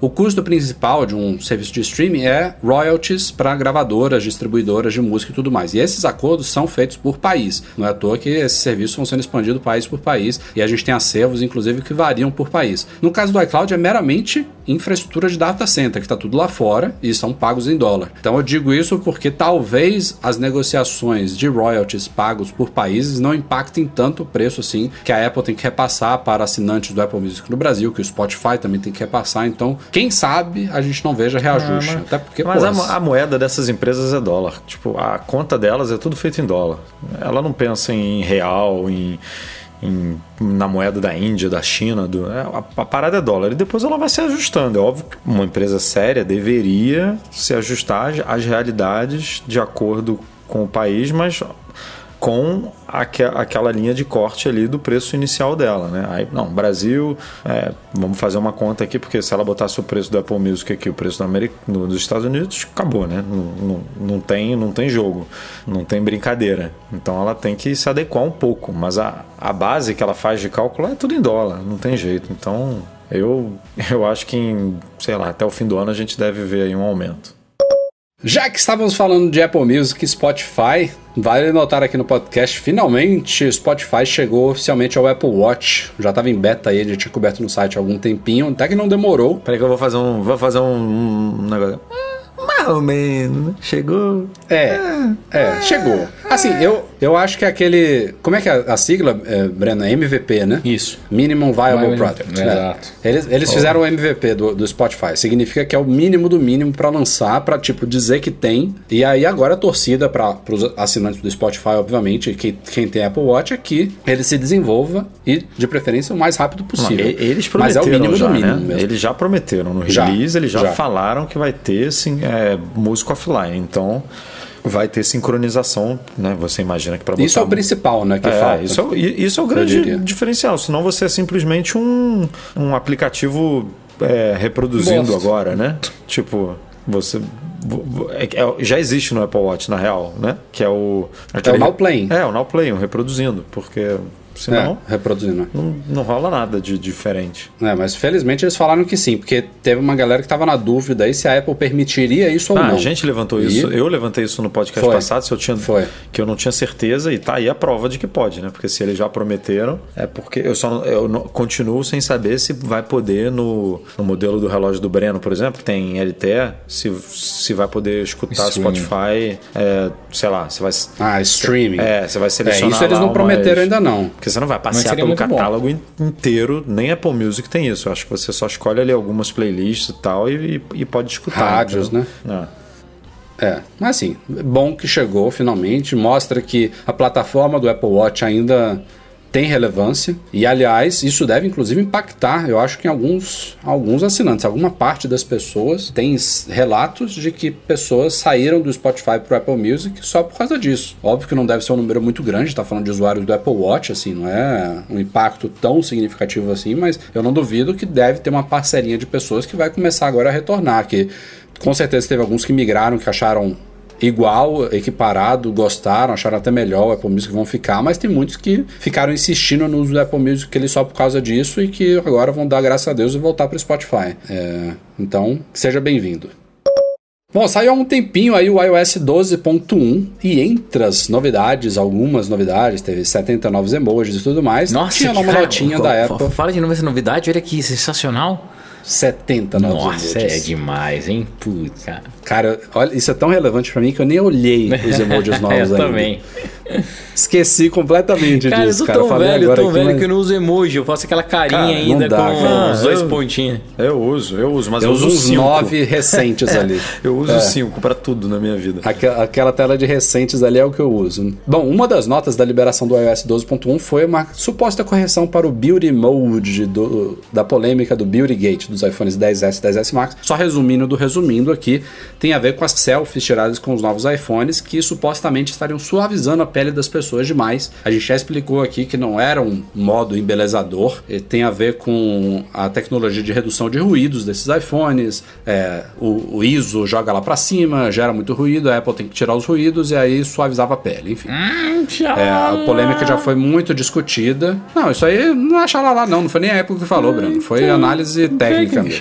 o custo principal de um serviço de streaming é royalties para gravadoras, distribuidoras de música e tudo mais. E esses acordos são feitos por país. Não é à toa que esses serviços vão sendo expandidos país por país e a gente tem acervos, inclusive, que variam por país. No caso do iCloud, é meramente infraestrutura de data center, que está tudo lá fora e são pagos em dólar. Então eu digo isso porque talvez as negociações de royalties pagos por países não impactem tanto o preço assim que a Apple tem que repassar para assinantes do Apple Music no Brasil, que o Spotify também tem que repassar. Então, quem sabe a gente não veja reajuste. Ah, mas- Até porque, Mas pô, a, a moeda dessas empresas é dólar. Tipo, a conta delas é tudo feito em dólar. Ela não pensa em real, em, em- na moeda da Índia, da China. Do, é, a, a parada é dólar. E depois ela vai se ajustando. É óbvio que uma empresa séria deveria se ajustar às realidades de acordo com o país, mas com aque- aquela linha de corte ali do preço inicial dela, né? Aí, não, Brasil, é, vamos fazer uma conta aqui, porque se ela botasse o preço do Apple Music aqui, o preço do no- dos Estados Unidos, acabou, né? Não, não, não tem, não tem jogo, não tem brincadeira. Então ela tem que se adequar um pouco, mas a, a base que ela faz de cálculo é tudo em dólar, não tem jeito. Então eu, eu acho que, em, sei lá, até o fim do ano a gente deve ver aí um aumento. Já que estávamos falando de Apple Music e Spotify, vale notar aqui no podcast, finalmente o Spotify chegou oficialmente ao Apple Watch. Já estava em beta aí, já tinha coberto no site há algum tempinho, até que não demorou. Peraí que eu vou fazer um, vou fazer um, um negócio. Ou menos, chegou. É, é, chegou. Assim, eu, eu acho que aquele. Como é que é a sigla, é, Breno? É MVP, né? Isso. Minimum Viable Viable, Product. é, né? exato. Eles, eles fizeram o MVP do, do Spotify. Significa que é o mínimo do mínimo pra lançar, pra tipo dizer que tem. E aí agora a torcida para os assinantes do Spotify, obviamente, que quem tem Apple Watch é que ele se desenvolva e de preferência o mais rápido Não, possível. e- eles Mas prometeram é o mínimo já, do mínimo né? mesmo. Eles já prometeram no Já, release, eles já, já. falaram que vai ter assim, é, música offline. Então vai ter sincronização, né? Você imagina que para botar Isso é o principal, né? Que É, falta. isso, é, isso é o grande diferencial. Senão você é simplesmente um, um aplicativo é, reproduzindo agora, né? Tipo, você. vo- vo- é- é- já existe no Apple Watch, na real, né? Que é o. É o Now Playing. É, o Now Playing, o reproduzindo. Porque senão É, reproduzindo. não, não rola nada de diferente. É, mas felizmente eles falaram que sim, porque teve uma galera que tava na dúvida aí se a Apple permitiria isso ou Ah, não. a gente levantou E- isso. Eu levantei isso no podcast Foi. passado, se eu tinha Foi. que eu não tinha certeza e tá aí a prova de que pode, né? Porque se eles já prometeram, é porque eu só eu não- continuo sem saber se vai poder no, no modelo do relógio do Breno, por exemplo, que tem LTE, se, se vai poder escutar Streaming. Spotify, é, sei lá, você vai Ah, streaming. é, você vai É, selecionar isso eles não prometeram ainda não. Porque Porque você não vai passear pelo bom. catálogo in- inteiro, nem Apple Music tem isso. Eu acho que você só escolhe ali algumas playlists e tal e, e pode escutar. Rádios, entendeu? É. É, mas assim, bom que chegou finalmente, mostra que a plataforma do Apple Watch ainda tem relevância e, aliás, isso deve inclusive impactar, eu acho que em alguns, alguns assinantes, alguma parte das pessoas tem relatos de que pessoas saíram do Spotify para o Apple Music só por causa disso. Óbvio que não deve ser um número muito grande, tá falando de usuários do Apple Watch, assim, não é um impacto tão significativo assim, mas eu não duvido que deve ter uma parcelinha de pessoas que vai começar agora a retornar, que com certeza teve alguns que migraram, que acharam igual, equiparado, gostaram, acharam até melhor o Apple Music vão ficar, mas tem muitos que ficaram insistindo no uso do Apple Music ele só por causa disso e que agora vão dar graças a Deus e voltar para o Spotify. É, então, seja bem-vindo. Bom, saiu há um tempinho aí o iOS 12.1 e entre as novidades, algumas novidades, teve 70 novos emojis e tudo mais, Nossa, tinha uma notinha da Apple, Fala de novo essa novidade, olha que sensacional. 70 novos Nossa, é emojis. demais, hein? Putz, cara. Olha, isso é tão relevante pra mim que eu nem olhei os emojis novos eu ainda. também. Esqueci completamente Cara, eu disso, cara. tão Falei velho, agora tão aqui, velho mas- que eu não uso emoji. Eu faço aquela carinha Cara, ainda dá, com cara. os dois Eu- pontinhos. Eu uso, eu uso, mas eu, Eu uso uso uns cinco. nove recentes ali. Eu uso É. cinco pra tudo na minha vida. Aquela, aquela tela de recentes ali é o que eu uso. Bom, uma das notas da liberação do iOS 12.1 foi uma suposta correção para o Beauty Mode do- da polêmica do Beauty Gate dos iPhones 10S e 10S Max. Só resumindo do resumindo aqui, tem a ver com as selfies tiradas com os novos iPhones que supostamente estariam suavizando a pele das pessoas demais. A gente já explicou aqui que não era um modo embelezador, tem a ver com a tecnologia de redução de ruídos desses iPhones, é, o, o ISO joga lá para cima, gera muito ruído, a Apple tem que tirar os ruídos e aí suavizava a pele, enfim. É, a polêmica já foi muito discutida. Não, isso aí não é xalala, não. Não foi nem a Apple que falou, Bruno. Foi análise técnica mesmo.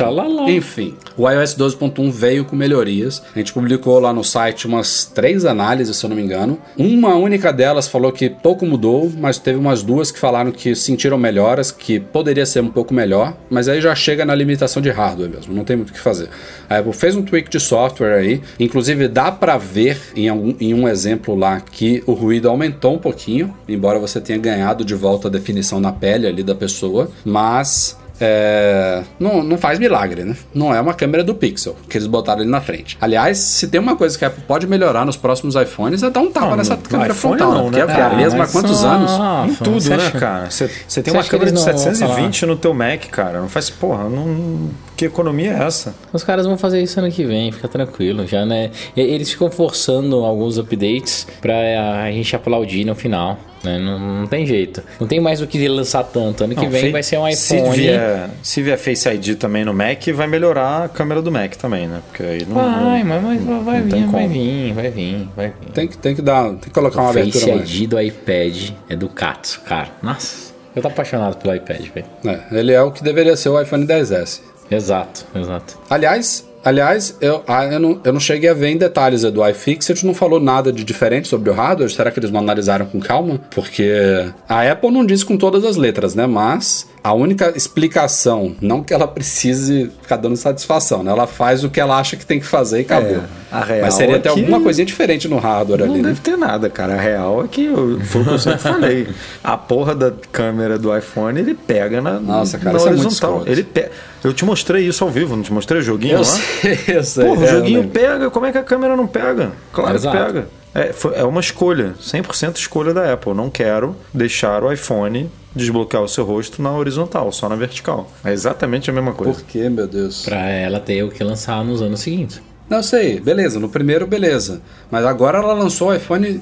Enfim, o iOS 12.1 veio com melhorias. A gente publicou lá no site umas três análises, se eu não me engano. Uma única delas falou que pouco mudou, mas teve umas duas que falaram que sentiram melhoras, que poderia ser um pouco melhor, mas aí já chega na limitação de hardware mesmo, não tem muito o que fazer. A Apple fez um tweak de software aí, inclusive dá pra ver em, algum- em um exemplo lá que o ruído aumentou um pouquinho, embora você tenha ganhado de volta a definição na pele ali da pessoa, mas é, não, não faz milagre, né? Não é uma câmera do Pixel que eles botaram ali na frente. Aliás, se tem uma coisa que a Apple pode melhorar nos próximos iPhones é dar um tapa Não, nessa no câmera frontal, não, né? né? Porque é a Ah, mesma há mas quantos só- anos? Ah, Em você tudo, né, acha- cara? Você, você tem Você uma que câmera de eles não vão 720 no teu Mac, cara. Não faz, porra, não... que economia é essa? Os caras vão fazer isso ano que vem, fica tranquilo, já, né? Eles ficam forçando alguns updates pra a gente aplaudir no final, né? Não, não tem jeito. Não tem mais o que lançar tanto. Ano que Não, vem fe- vai ser um Se iPhone. vier, se vier Face ID também no Mac, vai melhorar a câmera do Mac também, né? Porque aí não... Vai, não- mas, mas vai, vir, vai vir, vai vir, vai vir. Tem que, tem que dar, tem que colocar uma o Face abertura mais. ID do iPad é do Katsu, cara. Nossa, eu tô apaixonado pelo iPad, velho. É, ele é o que deveria ser o iPhone 10S. Exato, exato. Aliás, aliás eu, ah, eu, não, eu não cheguei a ver em detalhes a do iFixit, não falou nada de diferente sobre o hardware. Será que eles não analisaram com calma? Porque a Apple não diz com todas as letras, né? Mas a única explicação, não que ela precise ficar dando satisfação, né? Ela faz o que ela acha que tem que fazer e acabou. real Mas seria é até alguma coisinha diferente no hardware Não ali, né? deve ter nada, cara. A real é que eu, foi o que eu sempre falei. A porra da câmera do iPhone, ele pega na, Nossa, cara, na é horizontal. escroto. ele pe... Eu te mostrei isso ao vivo, não te mostrei o joguinho Eu lá? sei, eu sei. Porra, o É, joguinho pega, como é que a câmera não pega? Claro Exato. que pega. É, foi- é uma escolha, 100% escolha da Apple. Não quero deixar o iPhone desbloquear o seu rosto na horizontal, só na vertical. É exatamente a mesma coisa. Por que, meu Deus? Pra ela ter o que lançar nos anos seguintes. Não sei, beleza, no primeiro, beleza. Mas agora ela lançou o iPhone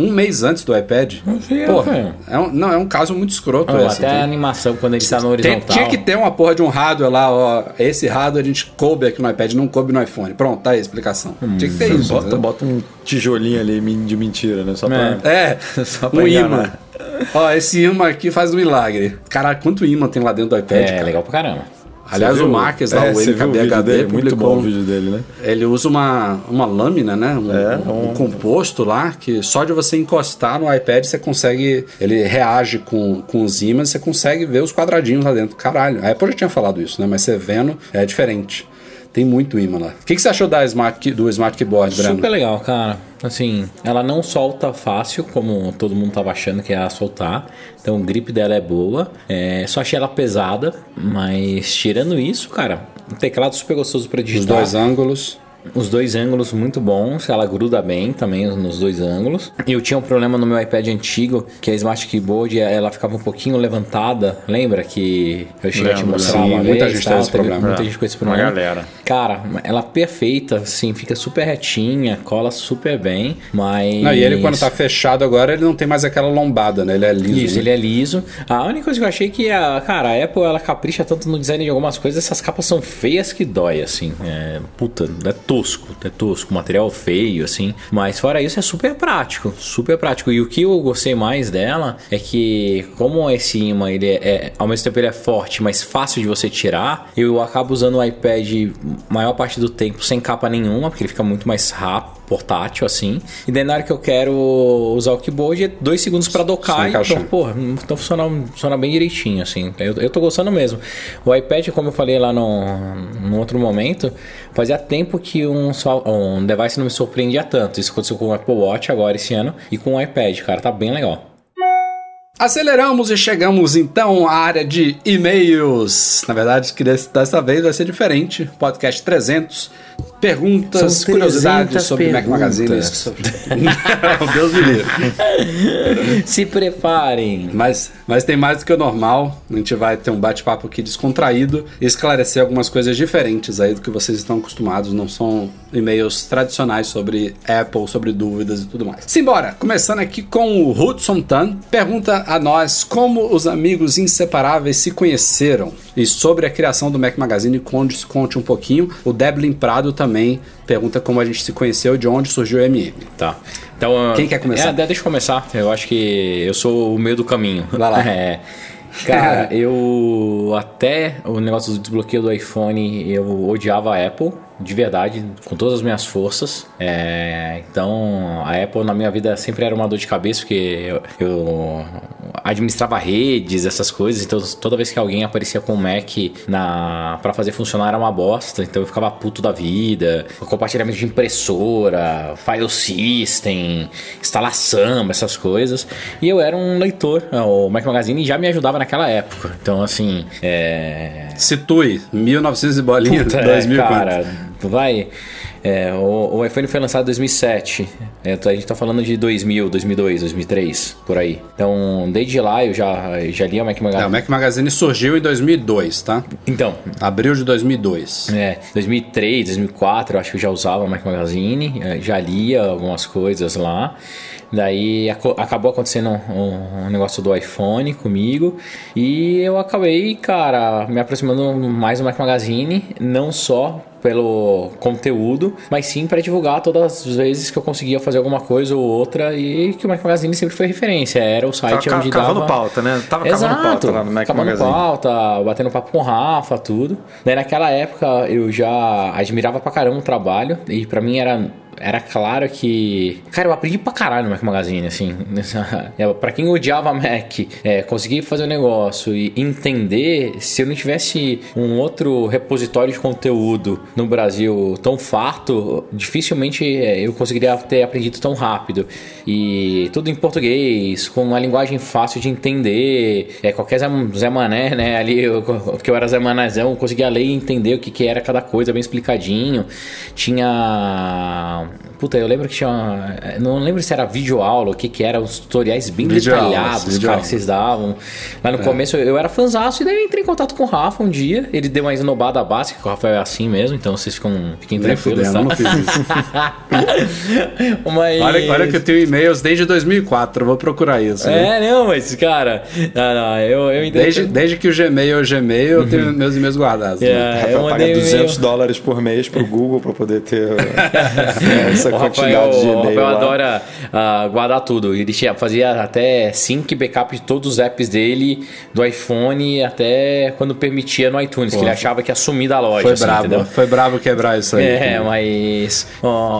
um mês antes do iPad. sei, Porra, velho. é um, não, é um caso muito escroto Não, esse. até a animação quando ele tá no Tem- horizontal. tinha que ter uma porra de um hardware lá, ó. Esse hardware a gente coube aqui no iPad, não coube no iPhone. Pronto, tá aí a explicação. tinha que ter isso. bota, bota um tijolinho ali de mentira, né? Só pra... É, Só pra um imã. Ó, esse imã aqui faz um milagre. Caralho, quanto imã tem lá dentro do iPad, É, cara? legal pra caramba. Aliás, o? Marques lá, É, o NKBHD, dele? Muito bom o vídeo dele, né? Ele usa uma, uma lâmina, né? Um, É, um um- composto lá que só de você encostar no iPad você consegue. Ele reage com, com os ímãs, você consegue ver os quadradinhos lá dentro. Caralho, a Apple já tinha falado isso, né? Mas você vendo é diferente. Tem muito imã lá. O que, que você achou da Smart, do Smart Keyboard, Breno? Super legal, cara. Assim, ela não solta fácil, como todo mundo tava achando que ia soltar. Então, o grip dela é boa. É, só achei ela pesada, mas tirando isso, cara, um teclado super gostoso para digitar. Os dois ângulos. Os dois ângulos muito bons, ela gruda bem também nos dois ângulos. Eu tinha um problema no meu iPad antigo, que a Smart Keyboard ela ficava um pouquinho levantada. Lembra que eu cheguei a te Lembro, mostrar sim, uma muita vez? gente tal, esse problema. Muita É. gente com esse Uma problema. galera. Cara, ela é perfeita, assim, fica super retinha, cola super bem, mas. Não, e ele quando tá fechado agora, ele não tem mais aquela lombada, né? Ele é liso. Isso, né? ele é liso. A única coisa que eu achei que a, cara, a Apple ela capricha tanto no design de algumas coisas, essas capas são feias que dói, assim. É, puta, é tosco, é tosco, material feio, assim. Mas fora isso, é super prático, super prático. E o que eu gostei mais dela é que, como esse imã, ele é, é- ao mesmo tempo ele é forte, mas fácil de você tirar, eu acabo usando o iPad maior parte do tempo sem capa nenhuma, porque ele fica muito mais rápido portátil assim. E daí na hora que eu quero usar o keyboard, é dois segundos pra Só docar. encaixar. Então, pô, então funciona, funciona bem direitinho, assim. Eu, eu tô gostando mesmo. O iPad, como eu falei lá no, no outro momento, fazia tempo que um, só- um device não me surpreendia tanto. Isso aconteceu com o Apple Watch agora esse ano e com o iPad, cara, tá bem legal. Aceleramos e chegamos então à área de e-mails. Na verdade, que dessa vez vai ser diferente. Podcast 300. Perguntas, São curiosidades 300 sobre Mac Magazine. perguntas. Deus me livre. Se preparem! Mas, mas tem mais do que o normal. A gente vai ter um bate-papo aqui descontraído e esclarecer algumas coisas diferentes aí do que vocês estão acostumados. Não são e-mails tradicionais sobre Apple, sobre dúvidas e tudo mais. Simbora! Começando aqui com o Hudson Tan. Pergunta a nós como os amigos inseparáveis se conheceram. E sobre a criação do Mac Magazine, conte, conte um pouquinho. O Deblin Prado também pergunta como a gente se conheceu e de onde surgiu o MM. Tá. Então, Quem quer começar? É, deixa eu começar. Eu acho que eu sou o meio do caminho. Vai lá. É. Cara, eu até o negócio do desbloqueio do iPhone, eu odiava a Apple, de verdade, com todas as minhas forças. É, então, a Apple na minha vida sempre era uma dor de cabeça, porque eu, eu administrava redes, essas coisas. Então, toda vez que alguém aparecia com o Mac na para fazer funcionar era uma bosta. Então, eu ficava puto da vida. Compartilhamento de impressora, file system, instalação, essas coisas. E eu era um leitor. O Mac Magazine já me ajudava naquela época. Então, assim, é, Situe, 1900 e bolinha, Puta, 2000 é, cara, vai. É, o, o iPhone foi lançado em 2007. É, a gente tá falando de 2000, 2002, 2003, por aí. Então, desde lá eu já, já li o Mac É, o Magazine. Mac Magazine surgiu em 2002, tá? Então, Abril de 2002. é, 2003, 2004 eu acho que eu já usava o Mac Magazine, é, já lia algumas coisas lá. Daí acabou acontecendo um, um negócio do iPhone comigo e eu acabei, cara, me aproximando mais do Mac Magazine, não só pelo conteúdo, mas sim para divulgar todas as vezes que eu conseguia fazer alguma coisa ou outra e que o Mac Magazine sempre foi referência. Era o site Tava onde ca- cavando dava... pauta, né? Tava Exato, cavando pauta lá no Mac cavando Magazine. pauta, batendo papo com o Rafa, tudo. Daí naquela época eu já admirava pra caramba o trabalho e pra mim era era claro que. Cara, eu aprendi pra caralho no Mac Magazine, assim. Nessa- pra quem odiava Mac, é, conseguir fazer o negócio e entender se eu não tivesse um outro repositório de conteúdo no Brasil tão farto, dificilmente é, eu conseguiria ter aprendido tão rápido. E tudo em português, com uma linguagem fácil de entender. É, qualquer Zé, Mané, né? Ali, eu, que eu era Zé Manézão, conseguia ler e entender o que, que era cada coisa, bem explicadinho. Tinha. Puta, eu lembro que tinha. Não lembro se era vídeo aula, o que que era, os tutoriais bem Videoaulas, detalhados, cara, videoaulas. que vocês davam. Lá no começo eu era fanzaço e daí eu entrei em contato com o Rafa um dia. Ele deu uma esnobada básica, que o Rafa é assim mesmo, então vocês ficam, fiquem tranquilos, fudendo, tá? eu não fiz isso. Mas... Olha, olha que eu tenho e-mails desde 2004, eu vou procurar isso. É, não, mas, cara, não, não, eu, eu entendo. Desde, desde que o Gmail é o Gmail, eu tenho meus e-mails guardados. né? É, Rafael eu paga mandei um 200 e-mail. dólares por mês pro Google pra poder ter. Essa o Rafael, quantidade de o e-mail Rafael lá. adora ah, guardar tudo. Ele tinha- fazia até sync backup de todos os apps dele, do iPhone, até quando permitia no iTunes, que ele achava que ia sumir da loja. Foi assim, brabo, entendeu? foi brabo quebrar isso aí. É, mas.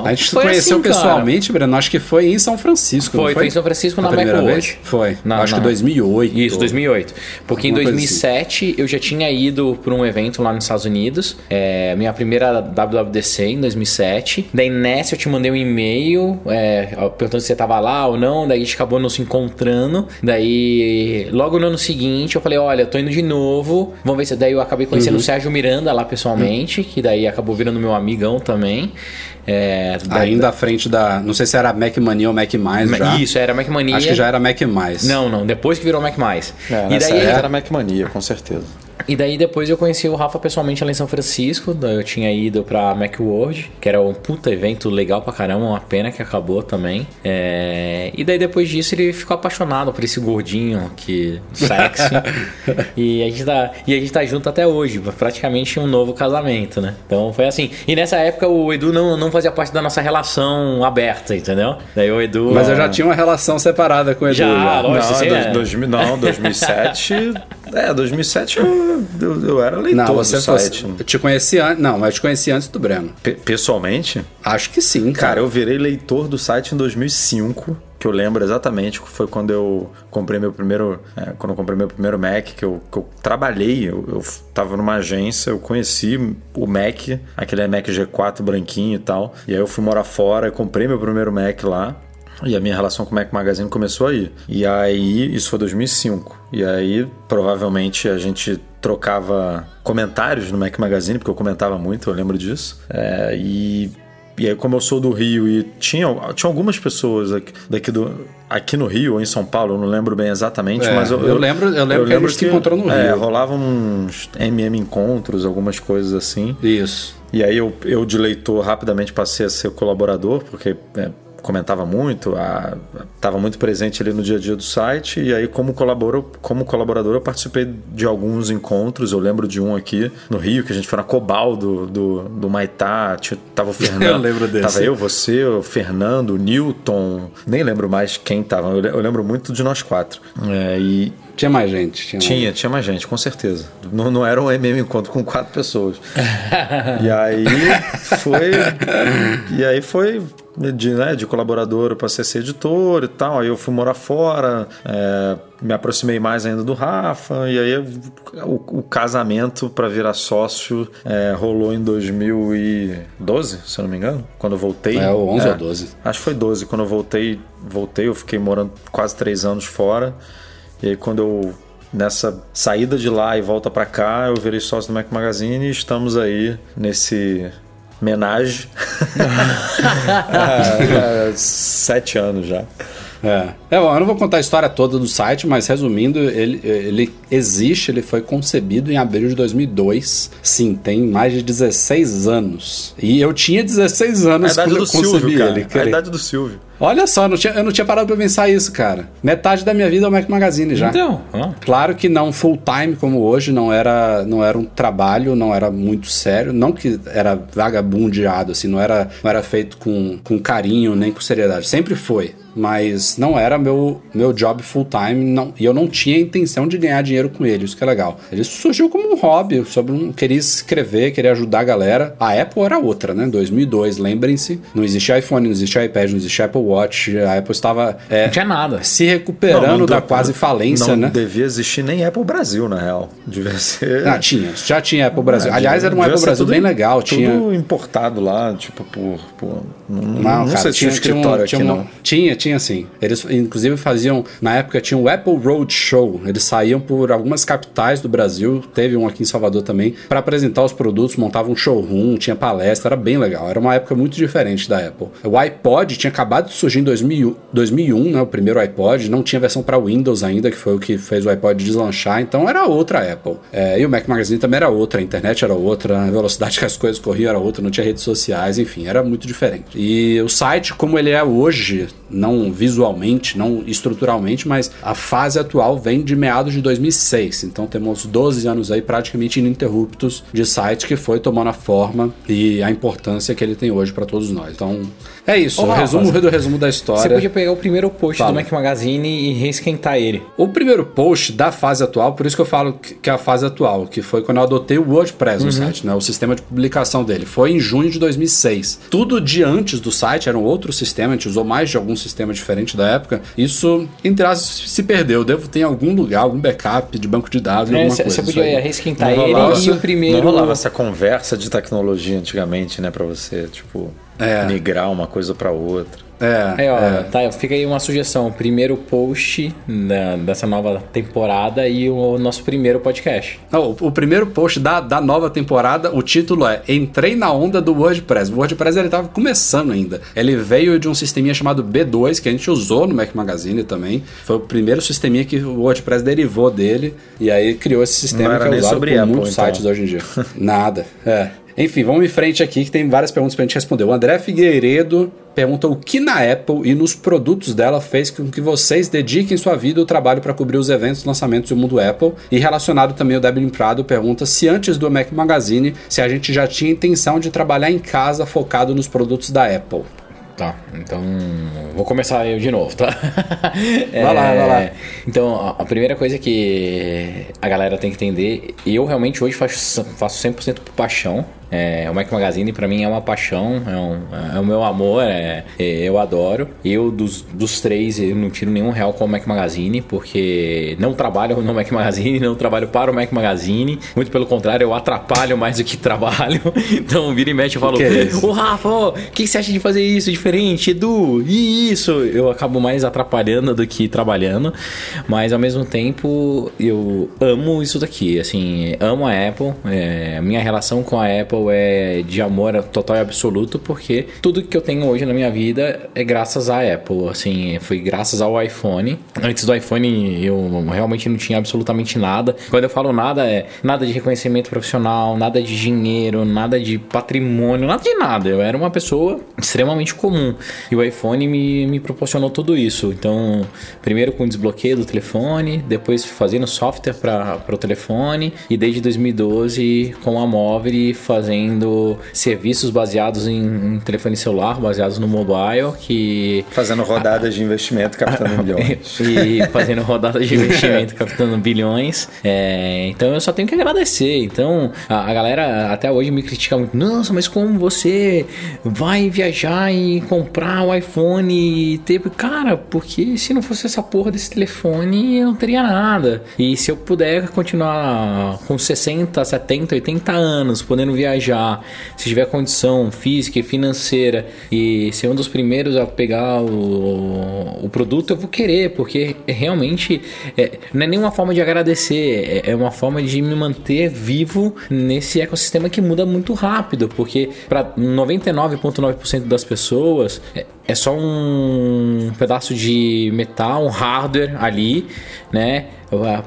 A gente se foi conheceu assim, pessoalmente, Breno, acho que foi em São Francisco. não Foi, foi em São Francisco A na primeira Macworld. vez? Foi. Na- acho que na- 2008. Isso, 2008. Porque em Alguma coisa assim. 2007 eu já tinha ido para um evento lá nos Estados Unidos. É, minha primeira WWDC em 2007. Daí nessa eu te mandei um e-mail é, perguntando se você tava lá ou não. Daí a gente acabou não se encontrando. Daí logo no ano seguinte eu falei: Olha, tô indo de novo. Vamos ver se. Daí eu acabei conhecendo Uhum. o Sérgio Miranda lá pessoalmente. Que daí acabou virando meu amigão também. É, da- Ainda à frente da. Não sei se era Mac Mania ou Mac Mais já. Isso, era Mac Mania. Acho que já era Mac Mais. Não, não, depois que virou Mac Mais. É, e daí época era Mac Mania, com certeza. E daí depois eu conheci o Rafa pessoalmente lá em São Francisco. Daí eu tinha ido pra Macworld, que era um puta evento legal pra caramba, uma pena que acabou também. É, E daí depois disso ele ficou apaixonado por esse gordinho que sexy. e, a gente tá... e a gente tá junto até hoje, praticamente um novo casamento, né? Então foi assim. E nessa época o Edu não, não fazia parte da nossa relação aberta, entendeu? Daí o Edu. Mas eu já tinha uma relação separada com o Edu. Já, já. lógico. Não, do- é- 2000 não, 2007. é, 2007 eu, eu, eu era leitor Não, você do fosse. site. Eu te conheci antes. Não, mas te conheci antes do Breno. Pe- pessoalmente, Acho que sim, cara. cara, eu virei leitor do site em 2005. Que eu lembro exatamente, que foi quando eu comprei meu primeiro. é, quando eu comprei meu primeiro Mac, que eu, que eu trabalhei, eu, eu tava numa agência, eu conheci o Mac, aquele Mac G4 branquinho e tal. E aí eu fui morar fora, eu comprei meu primeiro Mac lá. E a minha relação com o Mac Magazine começou aí. E aí, isso foi 2005. E aí, provavelmente, a gente trocava comentários no Mac Magazine, porque eu comentava muito, eu lembro disso. É, e, e aí, como eu sou do Rio e tinha, tinha algumas pessoas aqui, daqui, do, aqui no Rio ou em São Paulo, eu não lembro bem exatamente, É, mas eu, eu lembro- eu lembro que a gente se encontrou no é, Rio. rolavam uns MM encontros, algumas coisas assim. Isso. E aí eu, eu de leitor rapidamente passei a ser colaborador, porque é, comentava muito, estava muito presente ali no dia a dia do site, e aí como colaborador, como colaborador eu participei de alguns encontros, eu lembro de um aqui no Rio, que a gente foi na Cobal do, do, do Maitá, tava o Fernando. Eu lembro desse. Tava eu, você, o Fernando, o Newton, nem lembro mais quem tava, eu, le- eu lembro muito de nós quatro. É, e Tinha mais gente. Tinha, mais tinha, tinha mais gente, com certeza. Não, não era um MM encontro com quatro pessoas. e aí foi. E aí foi de, né, de colaborador para ser editor e tal. Aí eu fui morar fora, é, me aproximei mais ainda do Rafa. E aí o, o casamento para virar sócio é, rolou em 2012, se eu não me engano, quando eu voltei. É, o 11 ou 12. Acho que foi 12. Quando eu voltei, voltei, eu fiquei morando quase três anos fora. E aí quando eu nessa saída de lá e volta pra cá, eu virei sócio do Mac Magazine e estamos aí nesse menage há, há sete anos já. É. É, bom, eu não vou contar a história toda do site, mas resumindo, ele, ele existe, ele foi concebido em abril de 2002. Sim, tem mais de 16 anos. E eu tinha 16 A anos quando do eu concebi Silvio, cara. ele. A idade do Silvio. Olha só, eu não, tinha, eu não tinha parado pra pensar isso, cara. Metade da minha vida é o Mac Magazine já. Então, ó. Claro que não full time como hoje, não era, não era um trabalho, não era muito sério, não que era vagabundeado, assim, não era, não era feito com, com carinho nem com seriedade, sempre foi. Mas não era meu, meu job full time, não, e eu não tinha intenção de ganhar dinheiro com ele, isso que é legal. Ele surgiu como um hobby, sobre um, queria escrever, queria ajudar a galera. A Apple era outra, né? 2002, lembrem-se, não existia iPhone, não existia iPad, não existia Apple Watch, a Apple estava é, Não tinha nada. se recuperando Não, não da deu- quase falência, não né? devia existir nem Apple Brasil, na real. Devia ser. Ah, tinha. Já tinha Apple Brasil. Ah, Aliás, era um Apple Brasil tudo- bem legal. Tudo Tinha. importado lá, tipo, por. por não não, Não, não cara, sei se tinha um escritório tinha aqui, um- não. Tinha, tinha sim. Eles, inclusive, faziam. Na época tinha o Apple Road Show. Eles saíam por algumas capitais do Brasil. Teve um aqui em Salvador também. para apresentar os produtos, montavam um showroom, tinha palestra. Era bem legal. Era uma época muito diferente da Apple. O iPod tinha acabado de surgir em 2000, 2001, né? O primeiro iPod. Não tinha versão para Windows ainda, que foi o que fez o iPod deslanchar. Então era outra Apple. É, e o Mac Magazine também era outra. A internet era outra. A velocidade que as coisas corriam era outra. Não tinha redes sociais. Enfim, era muito diferente. E o site, como ele é hoje, não não visualmente, não estruturalmente, mas a fase atual vem de meados de 2006. Então temos 12 anos aí praticamente ininterruptos de site que foi tomando a forma e a importância que ele tem hoje para todos nós. Então é isso, Ô, o Rafa, resumo do resumo da história. Você podia pegar o primeiro post Fala. do Mac Magazine e reesquentar ele. O primeiro post da fase atual, por isso que eu falo que é a fase atual, que foi quando eu adotei o WordPress no site, né? O sistema de publicação dele. Foi em junho de 2006. Tudo de antes do site era um outro sistema, a gente usou mais de algum sistema diferente da época. Isso, entre aspas, se perdeu. Devo ter em algum lugar, algum backup de banco de dados, alguma Você coisa. É, podia reesquentar Não ele e o primeiro. Não rolava essa conversa de tecnologia antigamente, né? Pra você, tipo, É. migrar uma coisa pra outra. É, É, ó, é. tá, fica aí uma sugestão. O primeiro post da- dessa nova temporada e o nosso primeiro podcast. Não, o, o primeiro post da, da nova temporada, o título é Entrei na onda do WordPress. O WordPress ele tava começando ainda. Ele veio de um sisteminha chamado B2, que a gente usou no Mac Magazine também. Foi o primeiro sisteminha que o WordPress derivou dele. E aí criou esse sistema que é usado sobre por muitos então. sites hoje em dia. Nada, é. Enfim, vamos em frente aqui que tem várias perguntas pra gente responder. O André Figueiredo pergunta o que na Apple e nos produtos dela fez com que vocês dediquem sua vida ao trabalho para cobrir os eventos, lançamentos do mundo Apple. E relacionado também o Deblin Prado pergunta se antes do Mac Magazine, se a gente já tinha intenção de trabalhar em casa focado nos produtos da Apple. Tá, então vou começar eu de novo, tá? É, Vai lá, vai lá. Então, a- a primeira coisa que a galera tem que entender, eu realmente hoje faço, faço 100% por paixão. É, o Mac Magazine pra mim é uma paixão, é, um- é o meu amor, é, é- eu adoro. Eu, dos, dos três, eu não tiro nenhum real com o Mac Magazine, porque não trabalho no Mac Magazine, não trabalho para o Mac Magazine. Muito pelo contrário, eu atrapalho mais do que trabalho. Então, vira e mexe, eu falo, é? Ô Rafa, ó, o que, que você acha de fazer isso diferente? Edu, e isso? Eu acabo mais atrapalhando do que trabalhando, mas ao mesmo tempo eu amo isso daqui. Assim, amo a Apple. é, minha relação com a Apple é de amor total e absoluto, porque tudo que eu tenho hoje na minha vida é graças à Apple. Assim, foi graças ao iPhone. Antes do iPhone eu realmente não tinha absolutamente nada. Quando eu falo nada, é nada de reconhecimento profissional, nada de dinheiro, nada de patrimônio, nada de nada. Eu era uma pessoa extremamente comum. E o iPhone me, me proporcionou tudo isso. Então, primeiro com o desbloqueio do telefone, depois fazendo software para o telefone, e desde 2012 com a Móvel fazendo serviços baseados em, em telefone celular, baseados no mobile, que Fazendo rodadas de investimento, captando milhões. e fazendo rodadas de investimento, captando bilhões. É, então eu só tenho que agradecer. Então a, a galera até hoje me critica muito. Nossa, mas como você vai viajar e comprar o iPhone e ter. Cara, porque se não fosse essa porra desse telefone, eu não teria nada. E se eu puder continuar com 60, 70, 80 anos, podendo viajar, se tiver condição física e financeira e ser um dos primeiros a pegar o, o produto, eu vou querer, porque realmente é, não é nenhuma forma de agradecer, é, é uma forma de me manter vivo nesse ecossistema que muda muito rápido, porque para 99,9% das pessoas é, é só um pedaço de metal, um hardware ali, né?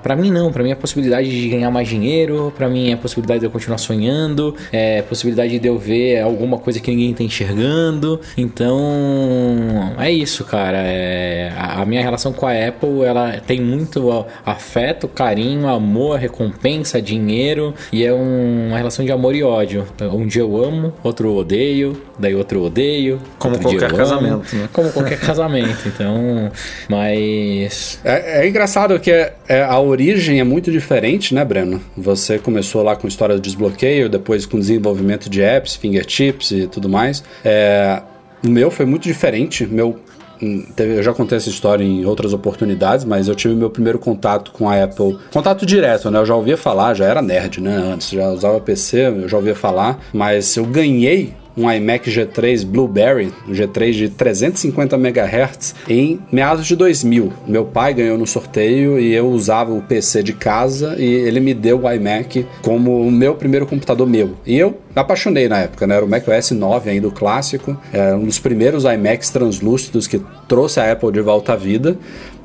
Para mim não, para mim é a possibilidade de ganhar mais dinheiro, para mim é a possibilidade de eu continuar sonhando, é a possibilidade de eu ver alguma coisa que ninguém tá enxergando. Então, é isso, cara. É, a, a minha relação com a Apple, ela tem muito afeto, carinho, amor, recompensa, dinheiro e é um- uma relação de amor e ódio. Então, Um dia eu amo, outro eu odeio, daí outro eu odeio. Como outro dia qualquer eu casamento, né? Como qualquer casamento. Então, mas É, é engraçado que é- é, a origem é muito diferente, né, Breno? Você começou lá com história de desbloqueio, depois com desenvolvimento de apps, fingertips e tudo mais. É, o meu foi muito diferente. Meu, hum, teve- eu já contei essa história em outras oportunidades, mas eu tive meu primeiro contato com a Apple. Contato direto, né? Eu já ouvia falar, já era nerd, né? Antes, já usava PC, eu já ouvia falar, mas eu ganhei um iMac G3 Blueberry, um G3 de 350 MHz, em meados de 2000. Meu pai ganhou no sorteio e eu usava o PC de casa e ele me deu o iMac como o meu primeiro computador meu. E eu me apaixonei na época, né? Era o macOS 9 ainda, o clássico. Era um dos primeiros iMacs translúcidos que trouxe a Apple de volta à vida.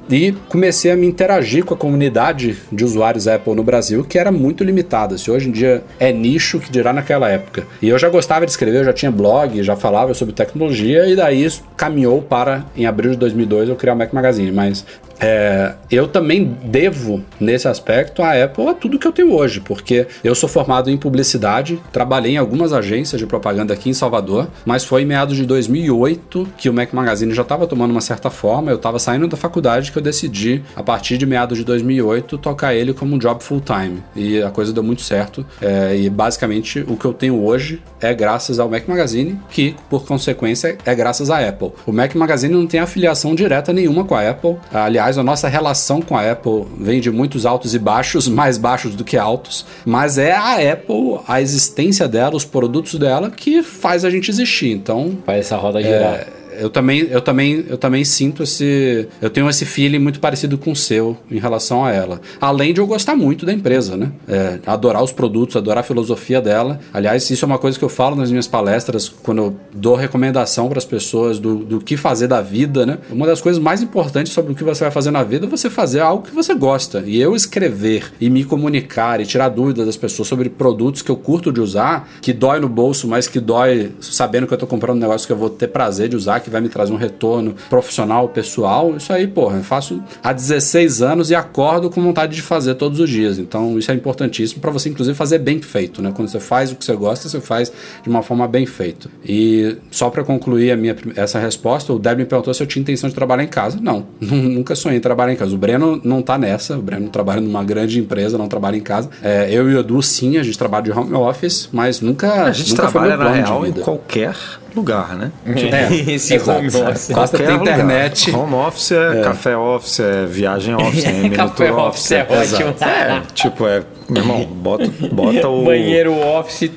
E comecei a me interagir com a comunidade de usuários Apple no Brasil, que era muito limitada. Se hoje em dia é nicho, que dirá naquela época. E eu já gostava de escrever, eu já tinha blog, já falava sobre tecnologia, e daí isso caminhou para, em abril de 2002, eu criar o Mac Magazine. Mas é, eu também devo, nesse aspecto, a Apple a tudo que eu tenho hoje, porque eu sou formado em publicidade, trabalhei em algumas agências de propaganda aqui em Salvador, mas foi em meados de 2008 que o Mac Magazine já estava tomando uma certa forma, eu estava saindo da faculdade que eu decidi, a partir de meados de 2008, tocar ele como um job full time. E a coisa deu muito certo, é, e basicamente o que eu tenho hoje é graças ao Mac Magazine, que por consequência é graças à Apple. O Mac Magazine não tem afiliação direta nenhuma com a Apple, aliás, a nossa relação com a Apple vem de muitos altos e baixos, mais baixos do que altos, mas é a Apple, a existência dela, os produtos dela que faz a gente existir. Então, faz essa roda girar. É, eu também, eu também, eu também sinto esse, eu tenho esse feeling muito parecido com o seu em relação a ela. Além de eu gostar muito da empresa, né? É, adorar os produtos, adorar a filosofia dela. Aliás, isso é uma coisa que eu falo nas minhas palestras quando eu dou recomendação para as pessoas do, do que fazer da vida, né? Uma das coisas mais importantes sobre o que você vai fazer na vida é você fazer algo que você gosta. E eu escrever e me comunicar e tirar dúvidas das pessoas sobre produtos que eu curto de usar, que dói no bolso, mas que dói sabendo que eu estou comprando um negócio que eu vou ter prazer de usar, que vai me trazer um retorno profissional, pessoal. Isso aí, porra, eu faço há 16 anos e acordo com vontade de fazer todos os dias. Então, isso é importantíssimo para você, inclusive, fazer bem feito, né? Quando você faz o que você gosta, você faz de uma forma bem feita. E só para concluir a minha, essa resposta, o Deb me perguntou se eu tinha intenção de trabalhar em casa. Não, nunca sonhei em trabalhar em casa. O Breno não tá nessa, o Breno trabalha numa grande empresa, não trabalha em casa. É, eu e o Edu, sim, a gente trabalha de home office, mas nunca. A gente nunca trabalha, na real, em qualquer lugar, né? É, Esse home office. Basta ter Qualquer lugar. internet. Home office é, café office, é viagem office, é mini Café office é ótimo. É, tipo, é, meu irmão, bota, bota o... Banheiro office.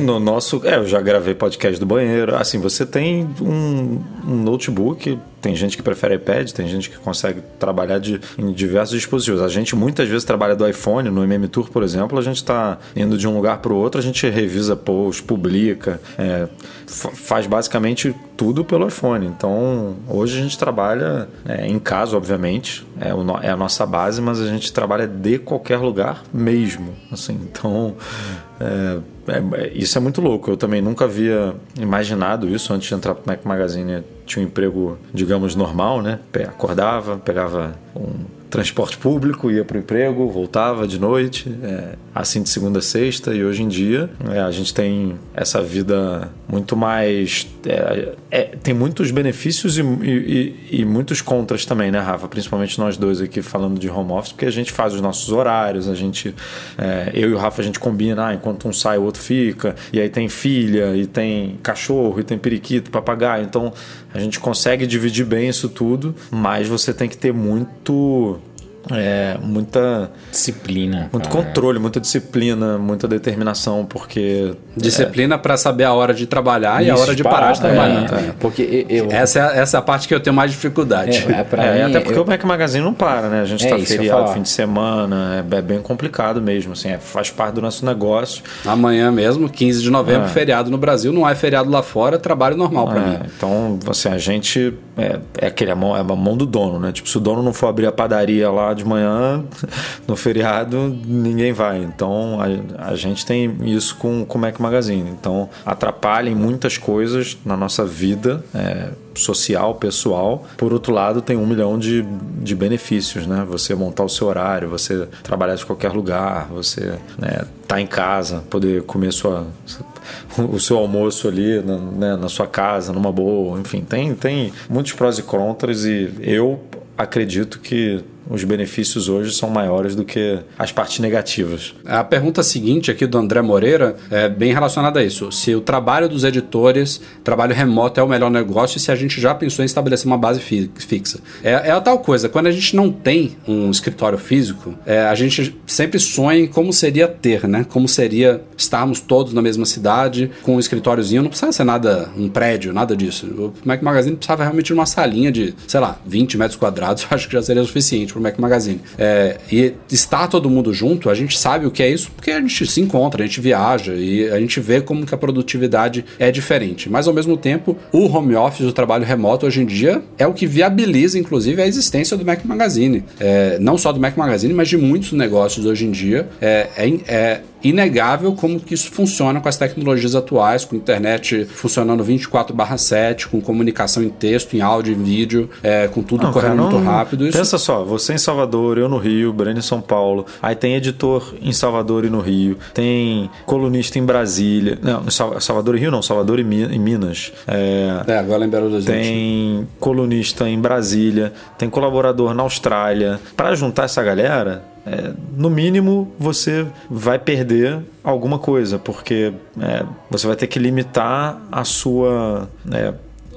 No nosso. É, eu já gravei podcast do banheiro. Assim, você tem um, um notebook. Tem gente que prefere iPad, tem gente que consegue trabalhar de, em diversos dispositivos. A gente muitas vezes trabalha do iPhone, no MM Tour, por exemplo, a gente está indo de um lugar para o outro, a gente revisa post, publica, é, faz basicamente tudo pelo iPhone. Então, hoje a gente trabalha é, em casa, obviamente, é, o, é a nossa base, mas a gente trabalha de qualquer lugar mesmo. Assim, então, é, é, isso é muito louco. Eu também nunca havia imaginado isso antes de entrar para o Mac Magazine. Tinha um emprego, digamos, normal, né? Acordava, pegava um transporte público, ia para o emprego, voltava de noite, é, assim de segunda a sexta. E hoje em dia é, a gente tem essa vida muito mais. É, é tem muitos benefícios e, e, e, muitos contras também, né, Rafa? Principalmente nós dois aqui falando de home office, porque a gente faz os nossos horários, a gente. É, eu e o Rafa a gente combina, ah, enquanto um sai, o outro fica. E aí tem filha, e tem cachorro, e tem periquito, papagaio. Então a gente consegue dividir bem isso tudo, mas você tem que ter muito é, muita disciplina, muito cara. controle, muita disciplina, muita determinação, porque disciplina é... para saber a hora de trabalhar Isso, e a hora de parar, de trabalhar. É, porque eu, essa é, essa é a parte que eu tenho mais dificuldade. É, é, mim, até porque eu... o Mac Magazine não para, né? A gente está feriado fim de semana, é, bem complicado mesmo, assim, faz parte do nosso negócio. Amanhã mesmo, 15 de novembro, feriado no Brasil, não é feriado lá fora, trabalho normal para mim. Então, assim, a gente é, aquele a mão, é a mão do dono, né? Tipo, se o dono não for abrir a padaria lá de manhã, no feriado, ninguém vai. Então a, a gente tem isso com, o Mac Magazine. Então atrapalha em muitas coisas na nossa vida. É, social, pessoal. Por outro lado, tem um milhão de, de benefícios, né? Você montar o seu horário, você trabalhar de qualquer lugar, você né, tá em casa, poder comer sua, o seu almoço ali na, né, na sua casa, numa boa, enfim, tem, tem muitos prós e contras e eu acredito que os benefícios hoje são maiores do que as partes negativas. A pergunta seguinte aqui do André Moreira é bem relacionada a isso. Se o trabalho dos editores, trabalho remoto é o melhor negócio e se a gente já pensou em estabelecer uma base fi fixa. É, é, a tal coisa, quando a gente não tem um escritório físico, é, a gente sempre sonha em como seria ter, né? Como seria estarmos todos na mesma cidade, com um escritóriozinho, não precisava ser nada, um prédio, nada disso. O Mac Magazine precisava realmente de uma salinha de, sei lá, 20 metros quadrados, acho que já seria suficiente pro Mac Magazine. É, e estar todo mundo junto, a gente sabe o que é isso porque a gente se encontra, a gente viaja e a gente vê como que a produtividade é diferente. Mas ao mesmo tempo, o home office, o trabalho remoto hoje em dia é o que viabiliza, inclusive, a existência do Mac Magazine. É, não só do Mac Magazine, mas de muitos negócios hoje em dia. É, é, é inegável como que isso funciona com as tecnologias atuais, com internet funcionando 24/7, com comunicação em texto, em áudio, em vídeo, é, com tudo Não, correndo cara, muito não- rápido. Isso Pensa só, você em Salvador, eu no Rio, Breno em São Paulo. Aí tem editor em Salvador e no Rio. Tem colunista em Brasília. Não, Salvador e Rio não, Salvador e, Minas. É, É, agora em Belo Horizonte. tem colunista em Brasília, tem colaborador na Austrália. Para juntar essa galera, é, no mínimo você vai perder alguma coisa, porque é, você vai ter que limitar a sua. é,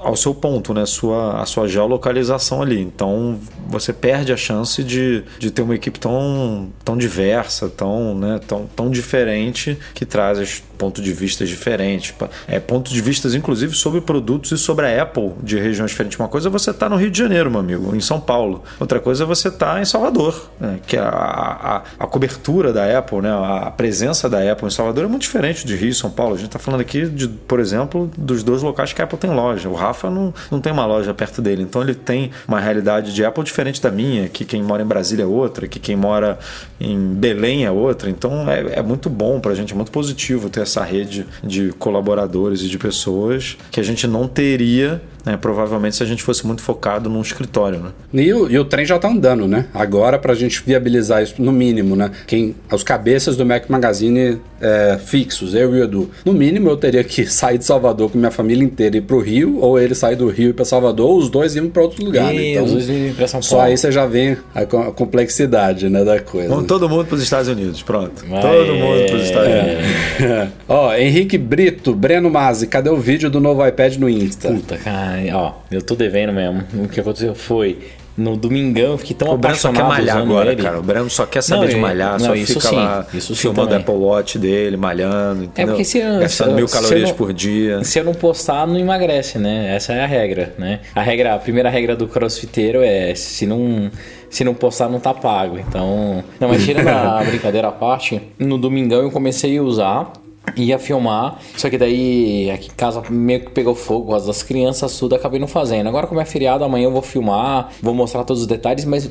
ao seu ponto, né? Sua, a sua geolocalização ali. Então você perde a chance de, de ter uma equipe tão, tão diversa, tão, né, tão, tão diferente, que traz pontos de vista diferentes. É, pontos de vistas, inclusive, sobre produtos e sobre a Apple de regiões diferentes. Uma coisa é você estar no Rio de Janeiro, meu amigo, em São Paulo. Outra coisa é você estar em Salvador, né, que a, a, a cobertura da Apple, né, a presença da Apple em Salvador é muito diferente de Rio e São Paulo. A gente está falando aqui, de, por exemplo, dos dois locais que a Apple tem loja. O Rafa não, não tem uma loja perto dele, então ele tem uma realidade de Apple diferente da minha, que quem mora em Brasília é outra, que quem mora em Belém é outra. Então é, é muito bom para a gente, é muito positivo ter essa rede de colaboradores e de pessoas que a gente não teria, né, provavelmente, se a gente fosse muito focado num escritório. Né? E o, e o trem já tá andando, né? Agora, pra gente viabilizar isso, no mínimo, né? Quem, os cabeças do Mac Magazine é, fixos, eu e o Edu. No mínimo, eu teria que sair de Salvador com minha família inteira e ir pro Rio, ou ele sair do Rio e ir pra Salvador, ou os dois iam pra outro lugar, né? E Então, os dois vêm pra São só Paulo. aí você já vê a, a complexidade, né, da coisa. Vamos todo mundo para os Estados Unidos, pronto. Mas Todo é- mundo para os Estados Unidos. Ó, Henrique Brito, Breno Mazzi, cadê o vídeo do novo iPad no Insta? Puta, cara, ó, eu tô devendo mesmo. O que aconteceu foi. No domingão fiquei tão O Breno só quer apaixonado malhar agora, ele. cara. O Breno só quer saber Não, de e- malhar, não, só isso fica sim, lá isso filmando o. Apple Watch dele, malhando, entendeu? porque se eu- Gastando se mil calorias não- por dia. Se eu não postar, não emagrece, né? Essa é a regra, né? A regra, a primeira regra do crossfiteiro é se não se não postar não tá pago. Então, não, mas tirando a brincadeira à parte, no domingão eu comecei a usar Ia filmar, só que daí aqui em casa meio que pegou fogo, causa das crianças, tudo, acabei não fazendo. Agora, como é feriado, amanhã eu vou filmar, vou mostrar todos os detalhes, mas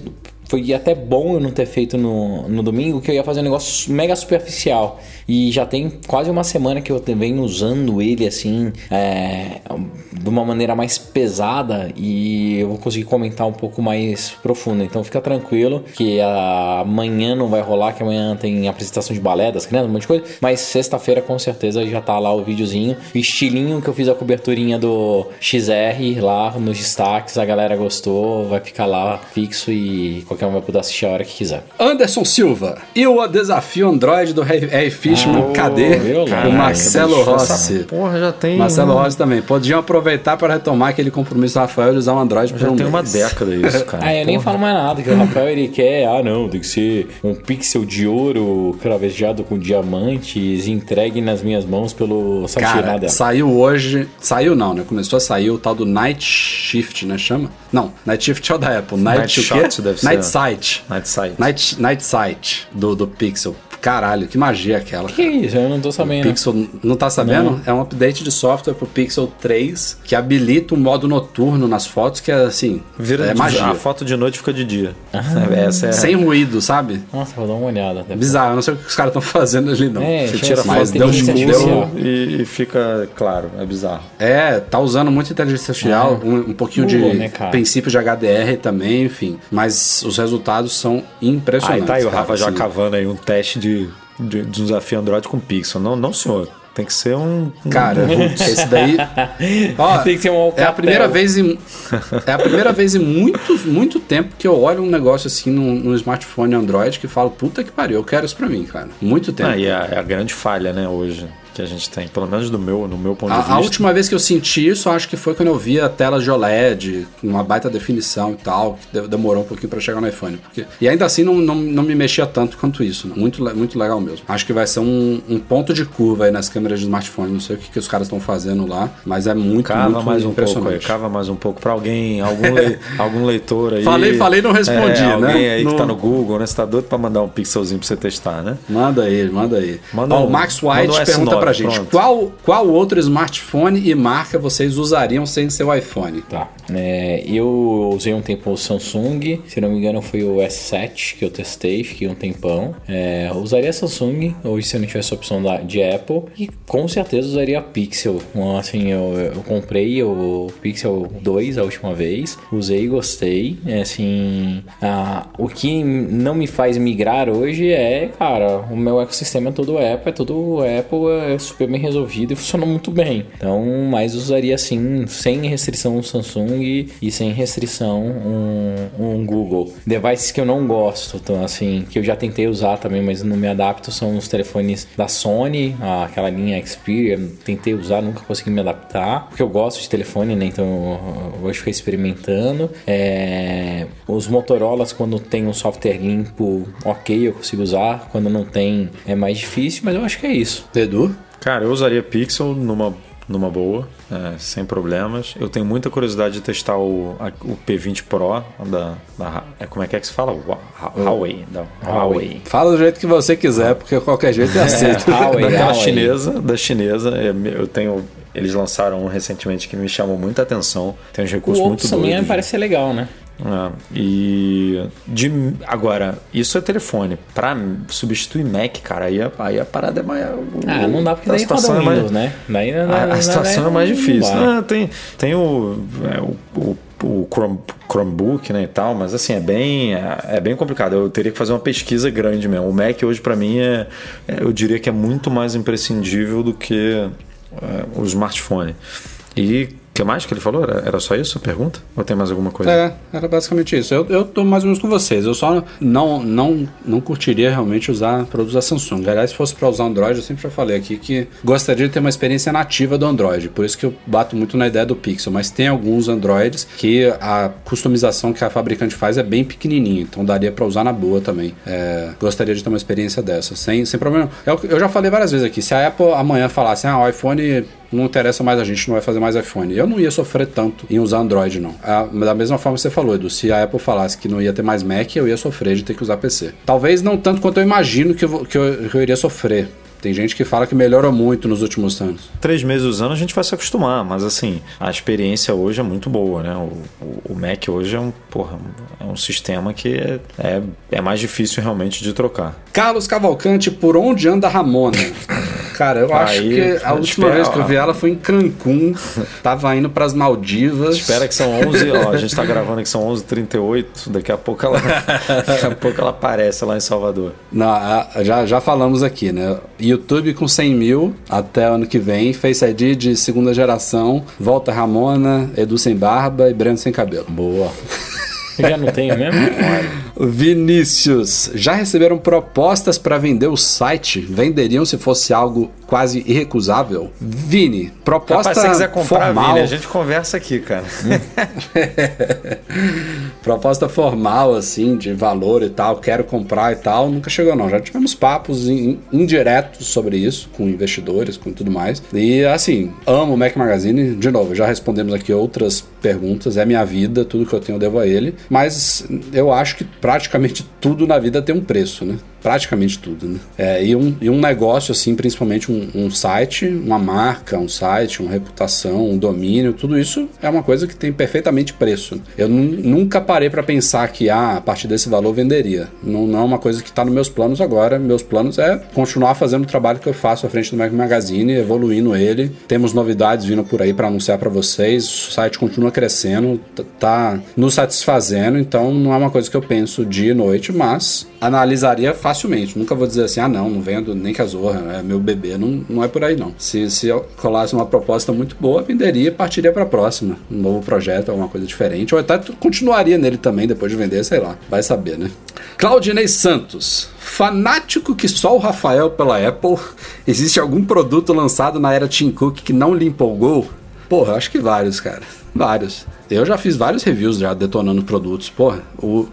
foi até bom eu não ter feito no, no domingo, que eu ia fazer um negócio mega superficial. E já tem quase uma semana que eu venho usando ele assim, é, de uma maneira mais pesada e eu vou conseguir comentar um pouco mais profundo. Então fica tranquilo que amanhã não vai rolar, que amanhã tem apresentação de balé das crianças, um monte de coisa. Mas sexta-feira com certeza já tá lá o videozinho. O estilinho que eu fiz a coberturinha do XR lá nos destaques, a galera gostou, vai ficar lá fixo e qualquer um vai poder assistir a hora que quiser. Anderson Silva. E o desafio Android do R. Fishman, Ah, cadê? o? Marcelo Rossi. Porra, já tem. Marcelo um- Rossi também. Podiam aproveitar para retomar aquele compromisso do Rafael de usar o Android por Já um tem uma mês. década isso, cara. Ah, eu nem falo mais nada, que o Rafael ele quer, ah não, tem que ser um pixel de ouro cravejado com diamantes entregue nas minhas mãos pelo Cara, Satinada. saiu hoje. Saiu não, né? Começou a sair o tal do Night Shift, né? Chama? Não, Night Shift é o da Apple. Night, Night o quê? Shot deve ser. Night Sight. Night Sight. Night, Night Sight do, do Pixel. Caralho, que magia aquela. Que isso? Eu não tô sabendo. Pixel, não tá sabendo? É um update de software pro Pixel 3 que habilita o modo noturno nas fotos, que é assim, Vira é magia. A foto de noite fica de dia. Ah. Essa é. Sem ruído, sabe? Nossa, vou dar uma olhada. depois. Bizarro, eu não sei o que os caras estão fazendo ali, não. É, Você tira foto deu um escuro e, e fica claro. É bizarro. É, tá usando muito inteligência artificial, um, um pouquinho de né, princípio de HDR também, enfim. Mas os resultados são Aí impressionantes. tá aí o cara, Rafa já assim. cavando aí um teste de, de, de desafio Android com Pixel. Não, não, senhor. Tem que ser um. um- Cara, esse daí. Ó, Tem que ser um é a primeira vez em é a primeira vez em muito, muito tempo que eu olho um negócio assim no, no smartphone Android que falo puta que pariu, eu quero isso pra mim, cara. Muito tempo. Ah, e é a, é a grande falha, né, hoje. Que a gente tem, pelo menos do meu, no meu ponto de A, vista. a última vez que eu senti isso, acho que foi quando eu vi a tela de OLED, com uma baita definição e tal, que de- demorou um pouquinho pra chegar no iPhone. Porque, e ainda assim não, não, não me mexia tanto quanto isso. né? Muito, le- muito legal mesmo. Acho que vai ser um, um ponto de curva aí nas câmeras de smartphone. Não sei o que, que os caras estão fazendo lá, mas é muito, Cava muito mais um pouco cava mais um pouco pra alguém, algum, lei- algum leitor aí. Falei, falei, não respondi, é, né? Alguém aí que Não- tá no Google, né? Você tá doido pra mandar um pixelzinho pra você testar, né? Manda aí, manda aí. Manda Ó, um- o Max White um pergunta S9, pra gente: pronto. qual, qual outro smartphone e marca vocês usariam sem seu iPhone? Tá. É, eu usei um tempo o Samsung, se não me engano foi o S7 que eu testei, fiquei um tempão. É, usaria Samsung, hoje se eu não tivesse a opção da, de Apple, e com certeza usaria Pixel. Assim, eu, eu comprei o Pixel 2 a última vez, usei e gostei. É, assim, ah, o que não me faz migrar hoje é, cara, o meu ecossistema é todo Apple, é todo Apple, é super bem resolvido e funciona muito bem. Então, mas usaria assim, sem restrição um Samsung e, e sem restrição um, um Google. Devices que eu não gosto, então, assim, que eu já tentei usar também, mas não me adapto, são os telefones da Sony, aquela linha Xperia, tentei usar, nunca consegui me adaptar, porque eu gosto de telefone, né? Então eu vou ficar experimentando. É, os Motorolas, quando tem um software limpo, ok, eu consigo usar. Quando não tem, é mais difícil, mas eu acho que é isso. Edu? Cara, eu usaria Pixel numa, numa boa, é, sem problemas. Eu tenho muita curiosidade de testar o, a- o P20 Pro da, da é, como é que é que se fala? Huawei, da Huawei. Fala do jeito que você quiser, porque qualquer jeito é aceito. Huawei, Daquela Huawei. chinesa, da chinesa, é, eu tenho eles lançaram um recentemente que me chamou muita atenção. Tem uns O recursos muito outro também doidos. parece ser legal, né? É, e de, agora, isso é telefone. Pra substituir Mac, cara, aí a, aí a parada é mais. Ah, não dá porque a situação é mais- Windows, né? Daí, A, a situação é mais difícil. Ah, tem tem o, é, o, o, o Chrome, Chromebook né, e tal, mas assim, é bem, é, é bem complicado. Eu teria que fazer uma pesquisa grande mesmo. O Mac hoje, pra mim, é, é- eu diria que é muito mais imprescindível do que é, o smartphone. E que mais que ele falou? Era, era só isso a pergunta? Ou tem mais alguma coisa? É, era basicamente isso. Eu, eu tô mais ou menos com vocês. Eu só não, não, não curtiria realmente usar produtos da Samsung. Aliás, se fosse para usar Android, eu sempre já falei aqui que gostaria de ter uma experiência nativa do Android. Por isso que eu bato muito na ideia do Pixel. Mas tem alguns Androids que a customização que a fabricante faz é bem pequenininha. Então daria para usar na boa também. É, gostaria de ter uma experiência dessa, sem, sem problema. Eu, eu já falei várias vezes aqui. Se a Apple amanhã falasse, ah, o iPhone não interessa mais a gente, não vai fazer mais iPhone. Eu não ia sofrer tanto em usar Android, não. Ah, da mesma forma que você falou, Edu, se a Apple falasse que não ia ter mais Mac, eu ia sofrer de ter que usar PC. Talvez não tanto quanto eu imagino que eu, que eu, que eu iria sofrer. Tem gente que fala que melhorou muito nos últimos anos. Três meses usando a gente vai se acostumar, mas assim, a experiência hoje é muito boa, né? O, o- o Mac hoje é um, porra, é um sistema que é, é, é mais difícil realmente de trocar. Carlos Cavalcante, por onde anda Ramona? Cara, eu acho Aí, que a última espera- vez que eu vi ela foi em Cancún. Tava indo pras Maldivas. Espera que são 11, ó, a gente tá gravando que são 11h38, daqui a pouco ela, daqui a pouco ela aparece lá em Salvador. Não, já, já falamos aqui, né? YouTube com 100 mil até ano que vem. Face ID de segunda geração. Volta Ramona, Edu sem barba e Breno sem cabelo. Boa. Eu já não tenho mesmo? Vinícius, já receberam propostas para vender o site? Venderiam se fosse algo quase irrecusável? Vini, proposta Rapaz, se você quiser comprar, formal, Vini, a gente conversa aqui, cara. proposta formal assim de valor e tal, quero comprar e tal, nunca chegou não. Já tivemos papos in- indiretos sobre isso com investidores, com tudo mais. E assim, amo o Mac Magazine. De novo, já respondemos aqui outras perguntas. É minha vida, tudo que eu tenho eu devo a ele. Mas eu acho que praticamente tudo na vida tem um preço, né? Praticamente tudo, né? É, e, um, e um negócio, assim, principalmente um, um site, uma marca, um site, uma reputação, um domínio, tudo isso é uma coisa que tem perfeitamente preço. Eu nu- nunca parei para pensar que ah, a partir desse valor venderia. Não, não é uma coisa que está nos meus planos agora. Meus planos é continuar fazendo o trabalho que eu faço à frente do Mac Magazine, evoluindo ele. Temos novidades vindo por aí para anunciar para vocês. O site continua crescendo, tá nos satisfazendo, então não é uma coisa que eu penso dia e noite, mas analisaria facilmente. Nunca vou dizer assim, ah não, não vendo nem que é meu bebê. Não, não é por aí não. Se, se colasse uma proposta muito boa, venderia e partiria para a próxima. Um novo projeto, alguma coisa diferente. Ou até continuaria nele também depois de vender, sei lá. Vai saber, né? Claudinei Santos. Fanático que só o Rafael pela Apple. Existe algum produto lançado na era Tim Cook que não lhe empolgou? Porra, acho que vários, cara. Vários. Eu já fiz vários reviews já detonando produtos. Porra, o,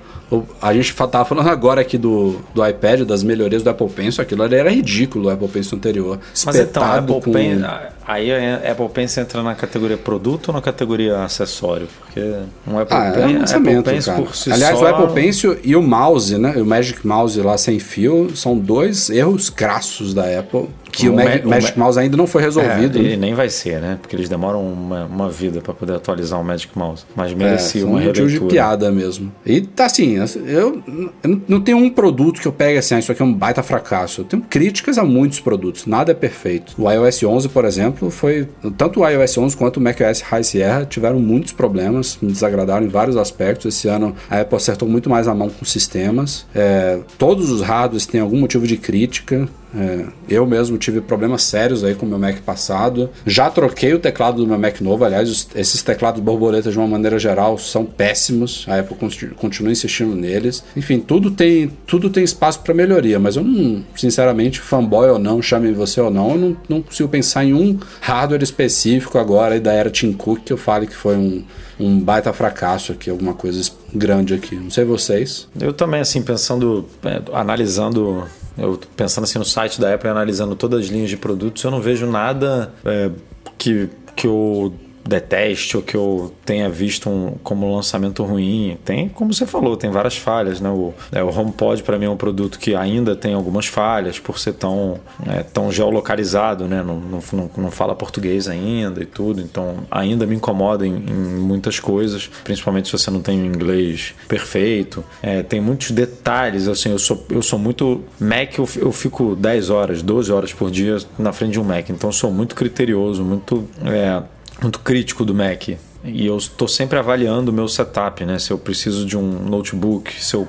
a gente tava falando agora aqui do, do iPad, das melhorias do Apple Pencil. Aquilo era ridículo, o Apple Pencil anterior. Mas então, Espetado Apple com... Pen, aí a Apple Pencil entra na categoria produto ou na categoria acessório? Porque um Apple, Ah, é um Apple Pencil por si Aliás, só... o Apple Pencil e o mouse, né? O Magic Mouse lá sem fio, são dois erros crassos da Apple. Que o, O Mag- Ma- o Magic Ma- Mouse ainda não foi resolvido. É, né? e nem vai ser, né? Porque eles demoram uma, uma vida para poder atualizar o Magic Mouse. Mas É, merecia são uma motivos de releitura. piada mesmo. E tá assim, eu, eu não- não tenho um produto que eu pegue assim, ah, isso aqui é um baita fracasso. Eu tenho críticas a muitos produtos, nada é perfeito. O iOS 11, por exemplo, foi. Tanto o iOS 11 quanto o macOS High Sierra tiveram muitos problemas, me desagradaram em vários aspectos. Esse ano a Apple acertou muito mais a mão com sistemas. É, todos os hardwares têm algum motivo de crítica. É, eu mesmo tive problemas sérios aí com o meu Mac passado. Já troquei o teclado do meu Mac novo. Aliás, esses teclados borboletas, de uma maneira geral, são péssimos. A Apple conti- continua insistindo neles. Enfim, tudo tem, tudo tem espaço para melhoria. Mas eu não, sinceramente, fanboy ou não, chame você ou não, eu não, não consigo pensar em um hardware específico agora da era Tim Cook que eu fale que foi um, um baita fracasso aqui, alguma coisa grande aqui. Não sei vocês. Eu também, assim, pensando, é, analisando, eu pensando assim no site da Apple, analisando todas as linhas de produtos, eu não vejo nada é, que, que eu deteste ou que eu tenha visto um, como um lançamento ruim. Tem, como você falou, tem várias falhas, né? O, é, o HomePod para mim é um produto que ainda tem algumas falhas por ser tão, é, tão geolocalizado, né? Não, não, não, fala português ainda e tudo, então ainda me incomoda em, em muitas coisas, principalmente se você não tem inglês perfeito. É, tem muitos detalhes, assim, eu sou, eu sou muito Mac, eu, eu fico 10 horas, 12 horas por dia na frente de um Mac, então sou muito criterioso, muito é, muito crítico do Mac. E eu estou sempre avaliando o meu setup, né? Se eu preciso de um notebook, se eu,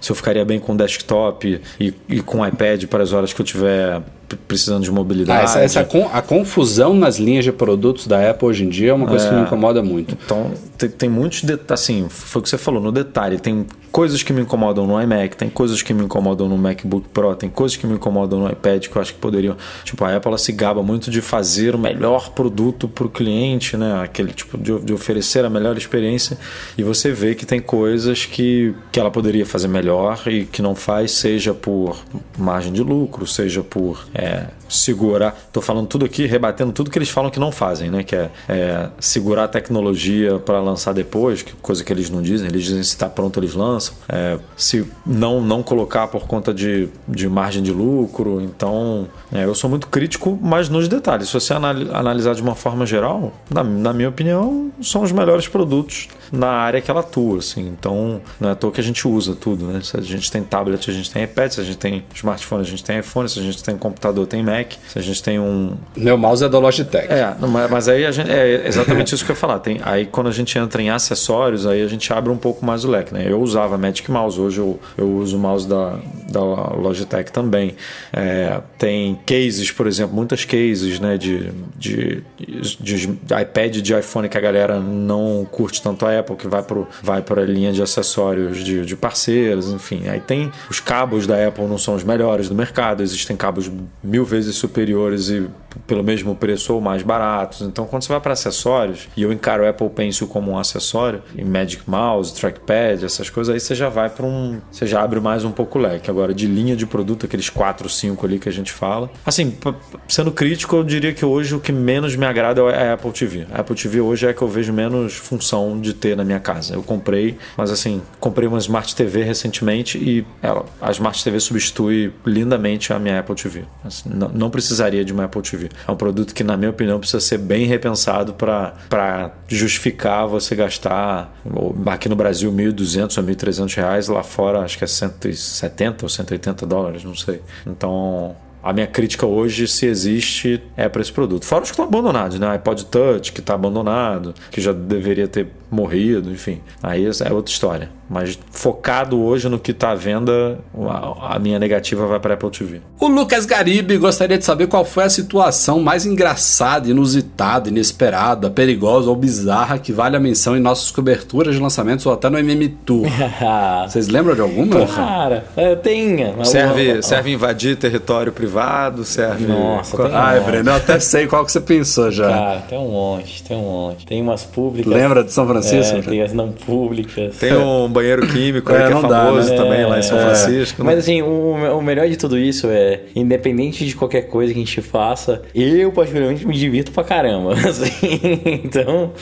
se eu ficaria bem com desktop e, e com iPad para as horas que eu tiver precisando de Ah, mobilidade. essa, essa con- a confusão nas linhas de produtos da Apple hoje em dia é uma coisa que me incomoda muito. Então, tem, tem muitos detalhes, assim, foi o que você falou, no detalhe. Tem coisas que me incomodam no iMac, tem coisas que me incomodam no MacBook Pro, tem coisas que me incomodam no iPad que eu acho que poderiam. Tipo, a Apple ela se gaba muito de fazer o melhor produto para o cliente, né? Aquele tipo de, de oferecer a melhor experiência. E você vê que tem coisas que, que ela poderia fazer melhor e que não faz, seja por margem de lucro, seja por é, segurar. Tô falando tudo aqui, rebatendo tudo que eles falam que não fazem, né? Que é, é segurar a tecnologia para lançar depois, coisa que eles não dizem. Eles dizem se está pronto eles lançam. É, se não não colocar por conta de, de margem de lucro. Então, é, eu sou muito crítico, mas nos detalhes. Se você anali- analisar de uma forma geral, na, na minha opinião, são os melhores produtos na área que ela atua. Assim. Então, não é à toa que a gente usa tudo. Né? Se a gente tem tablet, a gente tem iPad. Se a gente tem smartphone, a gente tem iPhone. Se a gente tem computador, tem Mac. Se a gente tem um, Meu mouse é da Logitech. é, mas aí gente, é exatamente isso que eu ia falar. Tem, aí quando a gente entra em acessórios, aí a gente abre um pouco mais o leque. Né? Eu usava Magic Mouse, hoje eu, eu uso o mouse da, da Logitech também. É, tem cases, por exemplo, muitas cases né, de, de, de, de iPad de iPhone que a galera não curte tanto a Apple, que vai para vai a linha de acessórios de, de parceiros, enfim. Aí tem os cabos da Apple não são os melhores do mercado, existem cabos mil vezes superiores e pelo mesmo preço ou mais baratos. Então, quando você vai para acessórios, e eu encaro o Apple Pencil como um acessório, e Magic Mouse, Trackpad, essas coisas, aí você já vai para um. Você já abre mais um pouco o leque. Agora, de linha de produto, aqueles 4, 5 ali que a gente fala. Assim, sendo crítico, eu diria que hoje o que menos me agrada é a Apple TV. A Apple TV hoje é a que eu vejo menos função de ter na minha casa. Eu comprei, mas assim, comprei uma Smart TV recentemente e ela, a Smart TV substitui lindamente a minha Apple TV. Assim, não, não precisaria de uma Apple TV. É um produto que, na minha opinião, precisa ser bem repensado para justificar você gastar aqui no Brasil 1.200 ou 1.300 reais, lá fora acho que é 170 ou 180 dólares, não sei. Então a minha crítica hoje, se existe, é para esse produto. Fora os que estão abandonados, né? iPod Touch, que está abandonado, que já deveria ter morrido, enfim. Aí essa é outra história. Mas focado hoje no que tá à venda, a, minha negativa vai para Apple TV. O Lucas Garibe gostaria de saber qual foi a situação mais engraçada, inusitada, inesperada, perigosa ou bizarra que vale a menção em nossas coberturas de lançamentos ou até no MM Tour. Vocês lembram de alguma? Cara, eu tenho. Serve, serve invadir território privado, serve. Nossa, tem um Ai, monte. Breno, eu até sei qual que você pensou já. Cara, tem um monte, tem um monte. Tem umas públicas. Lembra de São Francisco? É, tem as não públicas. Tem um banheiro químico É, aí que é não dá, famoso né? também lá em São É. Francisco. Mas assim, o, o melhor de tudo isso é, independente de qualquer coisa que a gente faça, eu particularmente me divirto pra caramba. assim. então,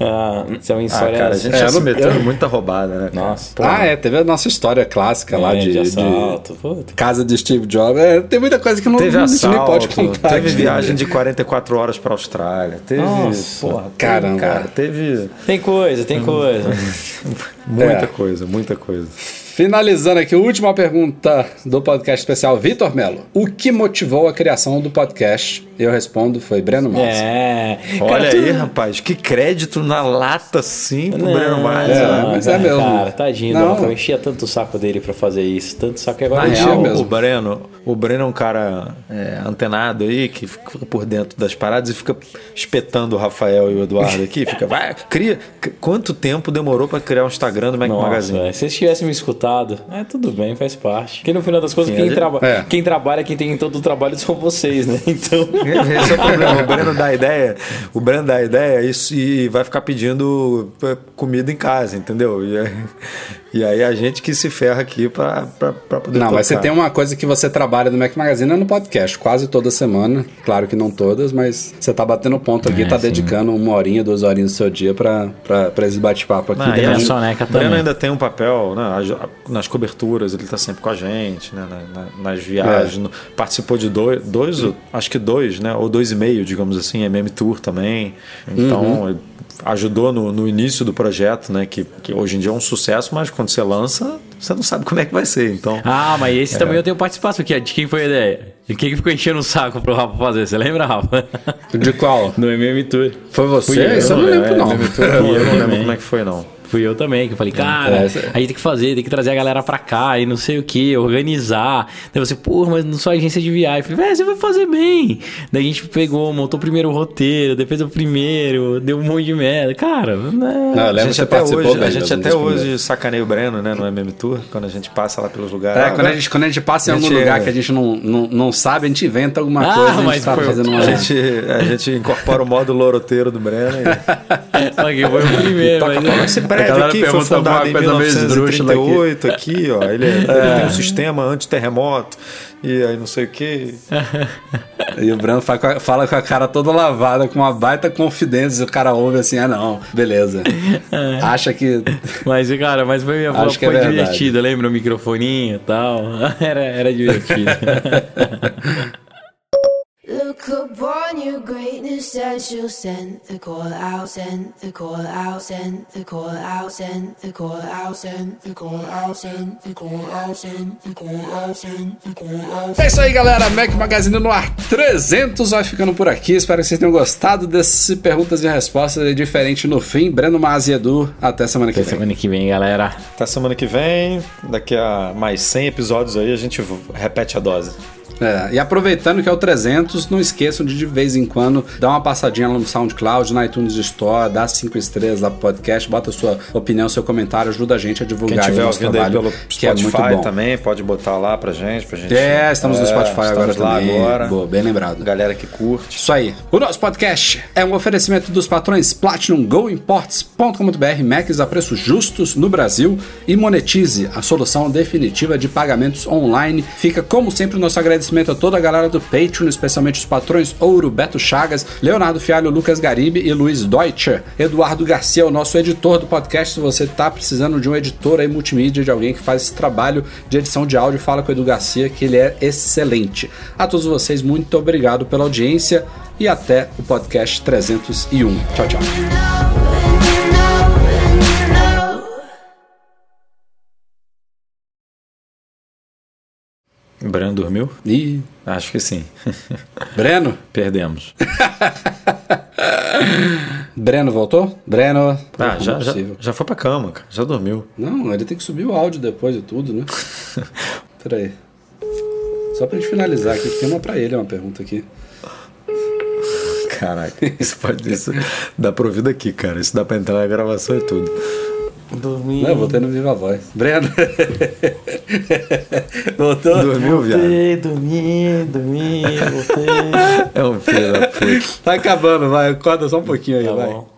ah, isso é uma ah, história. cara, a gente É, já eu se não- meteu eu- em muita roubada, né? Nossa, pô, Ah, é, teve a nossa história clássica lá é, de, de de assalto. puta. casa de Steve Jobs. É, tem muita coisa que não, Teve a gente nem pode contar. teve aqui. viagem de 44 horas pra Austrália, teve, Nossa, porra, teve, caramba. cara, teve Tem coisa, tem coisa. muita É. coisa, muita coisa. Finalizando aqui, a última pergunta do podcast especial, Vitor Melo. O que motivou a criação do podcast? Eu respondo, foi Breno Massa. É. Olha Cara, aí, tu- rapaz, que crédito na lata sim pro Não, Breno Mars. É, né? mas é mesmo. Cara, tadinho, Não. Eu enchia tanto o saco dele pra fazer isso. Tanto saco que agora Na real, mesmo. o Breno, o Breno é um cara é, antenado aí, que fica por dentro das paradas e fica espetando o Rafael e o Eduardo aqui. Fica, vai, cria. Quanto tempo demorou pra criar o Instagram do Mac Nossa, Magazine? se vocês tivessem me escutado, é tudo bem, faz parte. Porque no final das contas, Sim, quem, gente- traba é. quem trabalha, quem tem todo o trabalho são vocês, né? Então. Esse é o problema. O Breno dá ideia, o Breno dá ideia e vai ficar pedindo é, comida em casa, entendeu? E aí, e aí a gente que se ferra aqui pra, pra, pra poder Não, mas você tocar. tem uma coisa que você trabalha no Mac Magazine é no podcast, quase toda semana. Claro que não todas, mas você tá batendo ponto aqui, É, tá sim. dedicando uma horinha, duas horinhas do seu dia pra, pra, pra esse bate-papo aqui. Ah, e Tem a soneca o Breno também. ainda tem um papel né, as- nas coberturas, ele tá sempre com a gente, né, na- na- nas viagens. É. no- participou de dois, dois, acho que dois, né? Ou dois e meio, digamos assim, MM Tour também. Então, Uhum. Ajudou no, no início do projeto, né? Que, que hoje em dia é um sucesso, mas quando você lança, você não sabe como é que vai ser. Então, Ah, mas esse É. também eu tenho participação, é de quem foi a ideia? De quem que ficou enchendo o saco pro Rafa fazer? Você lembra, Rafa? De qual? No MM Tour. Foi você? Fui eu, eu não lembro, não. MM Tour, eu, não lembro como é que foi, não. Fui eu também, que eu falei, cara, É, a gente tem que fazer, tem que trazer a galera pra cá e não sei o que, organizar. Daí você, porra, mas não sou agência de viagem. Eu falei, velho, você vai fazer bem. Daí a gente pegou, montou primeiro o roteiro, depois o primeiro, deu um monte de merda. Cara, né? Não, A gente até hoje, bem a gente até hoje sacaneia o Breno, né, no MM Tour, quando a gente passa lá pelos lugares. É, Ah, quando a, gente, quando a gente passa em a algum gente- lugar que a gente não, não, não sabe, a gente inventa alguma Ah, coisa, a gente mas tá foi- fazendo uma... A gente, a gente incorpora o modo loroteiro do Breno e Só que foi o primeiro. toca mas- pra esse A prédio galera aqui foi fundado em coisa meio esdrúxula aqui. 1938 aqui, ó. Ele, ele tem um sistema anti-terremoto e aí não sei o que. E o Breno fala com, a, fala com a cara toda lavada, com uma baita confidência, e o cara ouve assim, ah não, beleza. Acha que... Mas, cara, mas foi, Acho que foi é divertido, lembra o microfoninho e tal? Era, era divertido. Your greatness you'll send the call out, send the call out, send the call out, send the call out, send the call out, send the call out, send the call out, send the call out. É isso aí, galera. Mac Magazine no ar 300 vai ficando por aqui. Espero que vocês tenham gostado desse perguntas e respostas diferente no fim. Breno Mas e Edu, até semana que Até vem. semana que vem, galera. Até semana que vem, daqui a mais 100 episódios aí, a gente repete a dose. É, e aproveitando que é o 300, não esqueçam de de vez em quando dar uma passadinha lá no SoundCloud, na iTunes Store, dá cinco estrelas lá pro podcast, bota sua opinião, seu comentário, ajuda a gente a Quem divulgar aí tiver o trabalho, pelo que é muito Spotify bom. também, pode botar lá pra gente. Pra gente É, estamos no É, Spotify agora estamos lá também. agora. Boa, bem lembrado. Galera que curte. Isso aí. O nosso podcast é um oferecimento dos patrões Platinum Go Imports.com.br, Macs a preços justos no Brasil e Monetize, a solução definitiva de pagamentos online. Fica, como sempre, o nosso agradecimento a toda a galera do Patreon, especialmente os patrões Ouro, Beto Chagas, Leonardo Fialho, Lucas Garibe e Luiz Deutscher. Eduardo Garcia, o nosso editor do podcast. Se você tá precisando de um editor aí multimídia, de alguém que faz esse trabalho de edição de áudio, fala com o Edu Garcia, que ele é excelente. A todos vocês, muito obrigado pela audiência e até o podcast 301. Tchau, tchau. Breno dormiu? Ih, Acho que sim. Breno? Perdemos. Breno voltou? Breno. Ah, Não já, é já, já foi pra cama, cara. Já dormiu. Não, ele tem que subir o áudio depois de tudo, né? Peraí. Só pra gente finalizar aqui, tem uma pra ele, uma pergunta aqui. Caraca, isso pode. Isso dá pra ouvir daqui, cara. Isso dá pra entrar na gravação e tudo. Dormi. Não, eu botei no Viva Voz. Breno. Voltou? Dormiu, viado? Voltei, dormi, dormi, voltei. É um filho da puta. Tá acabando, vai. Acorda só um pouquinho aí, Tá vai. bom.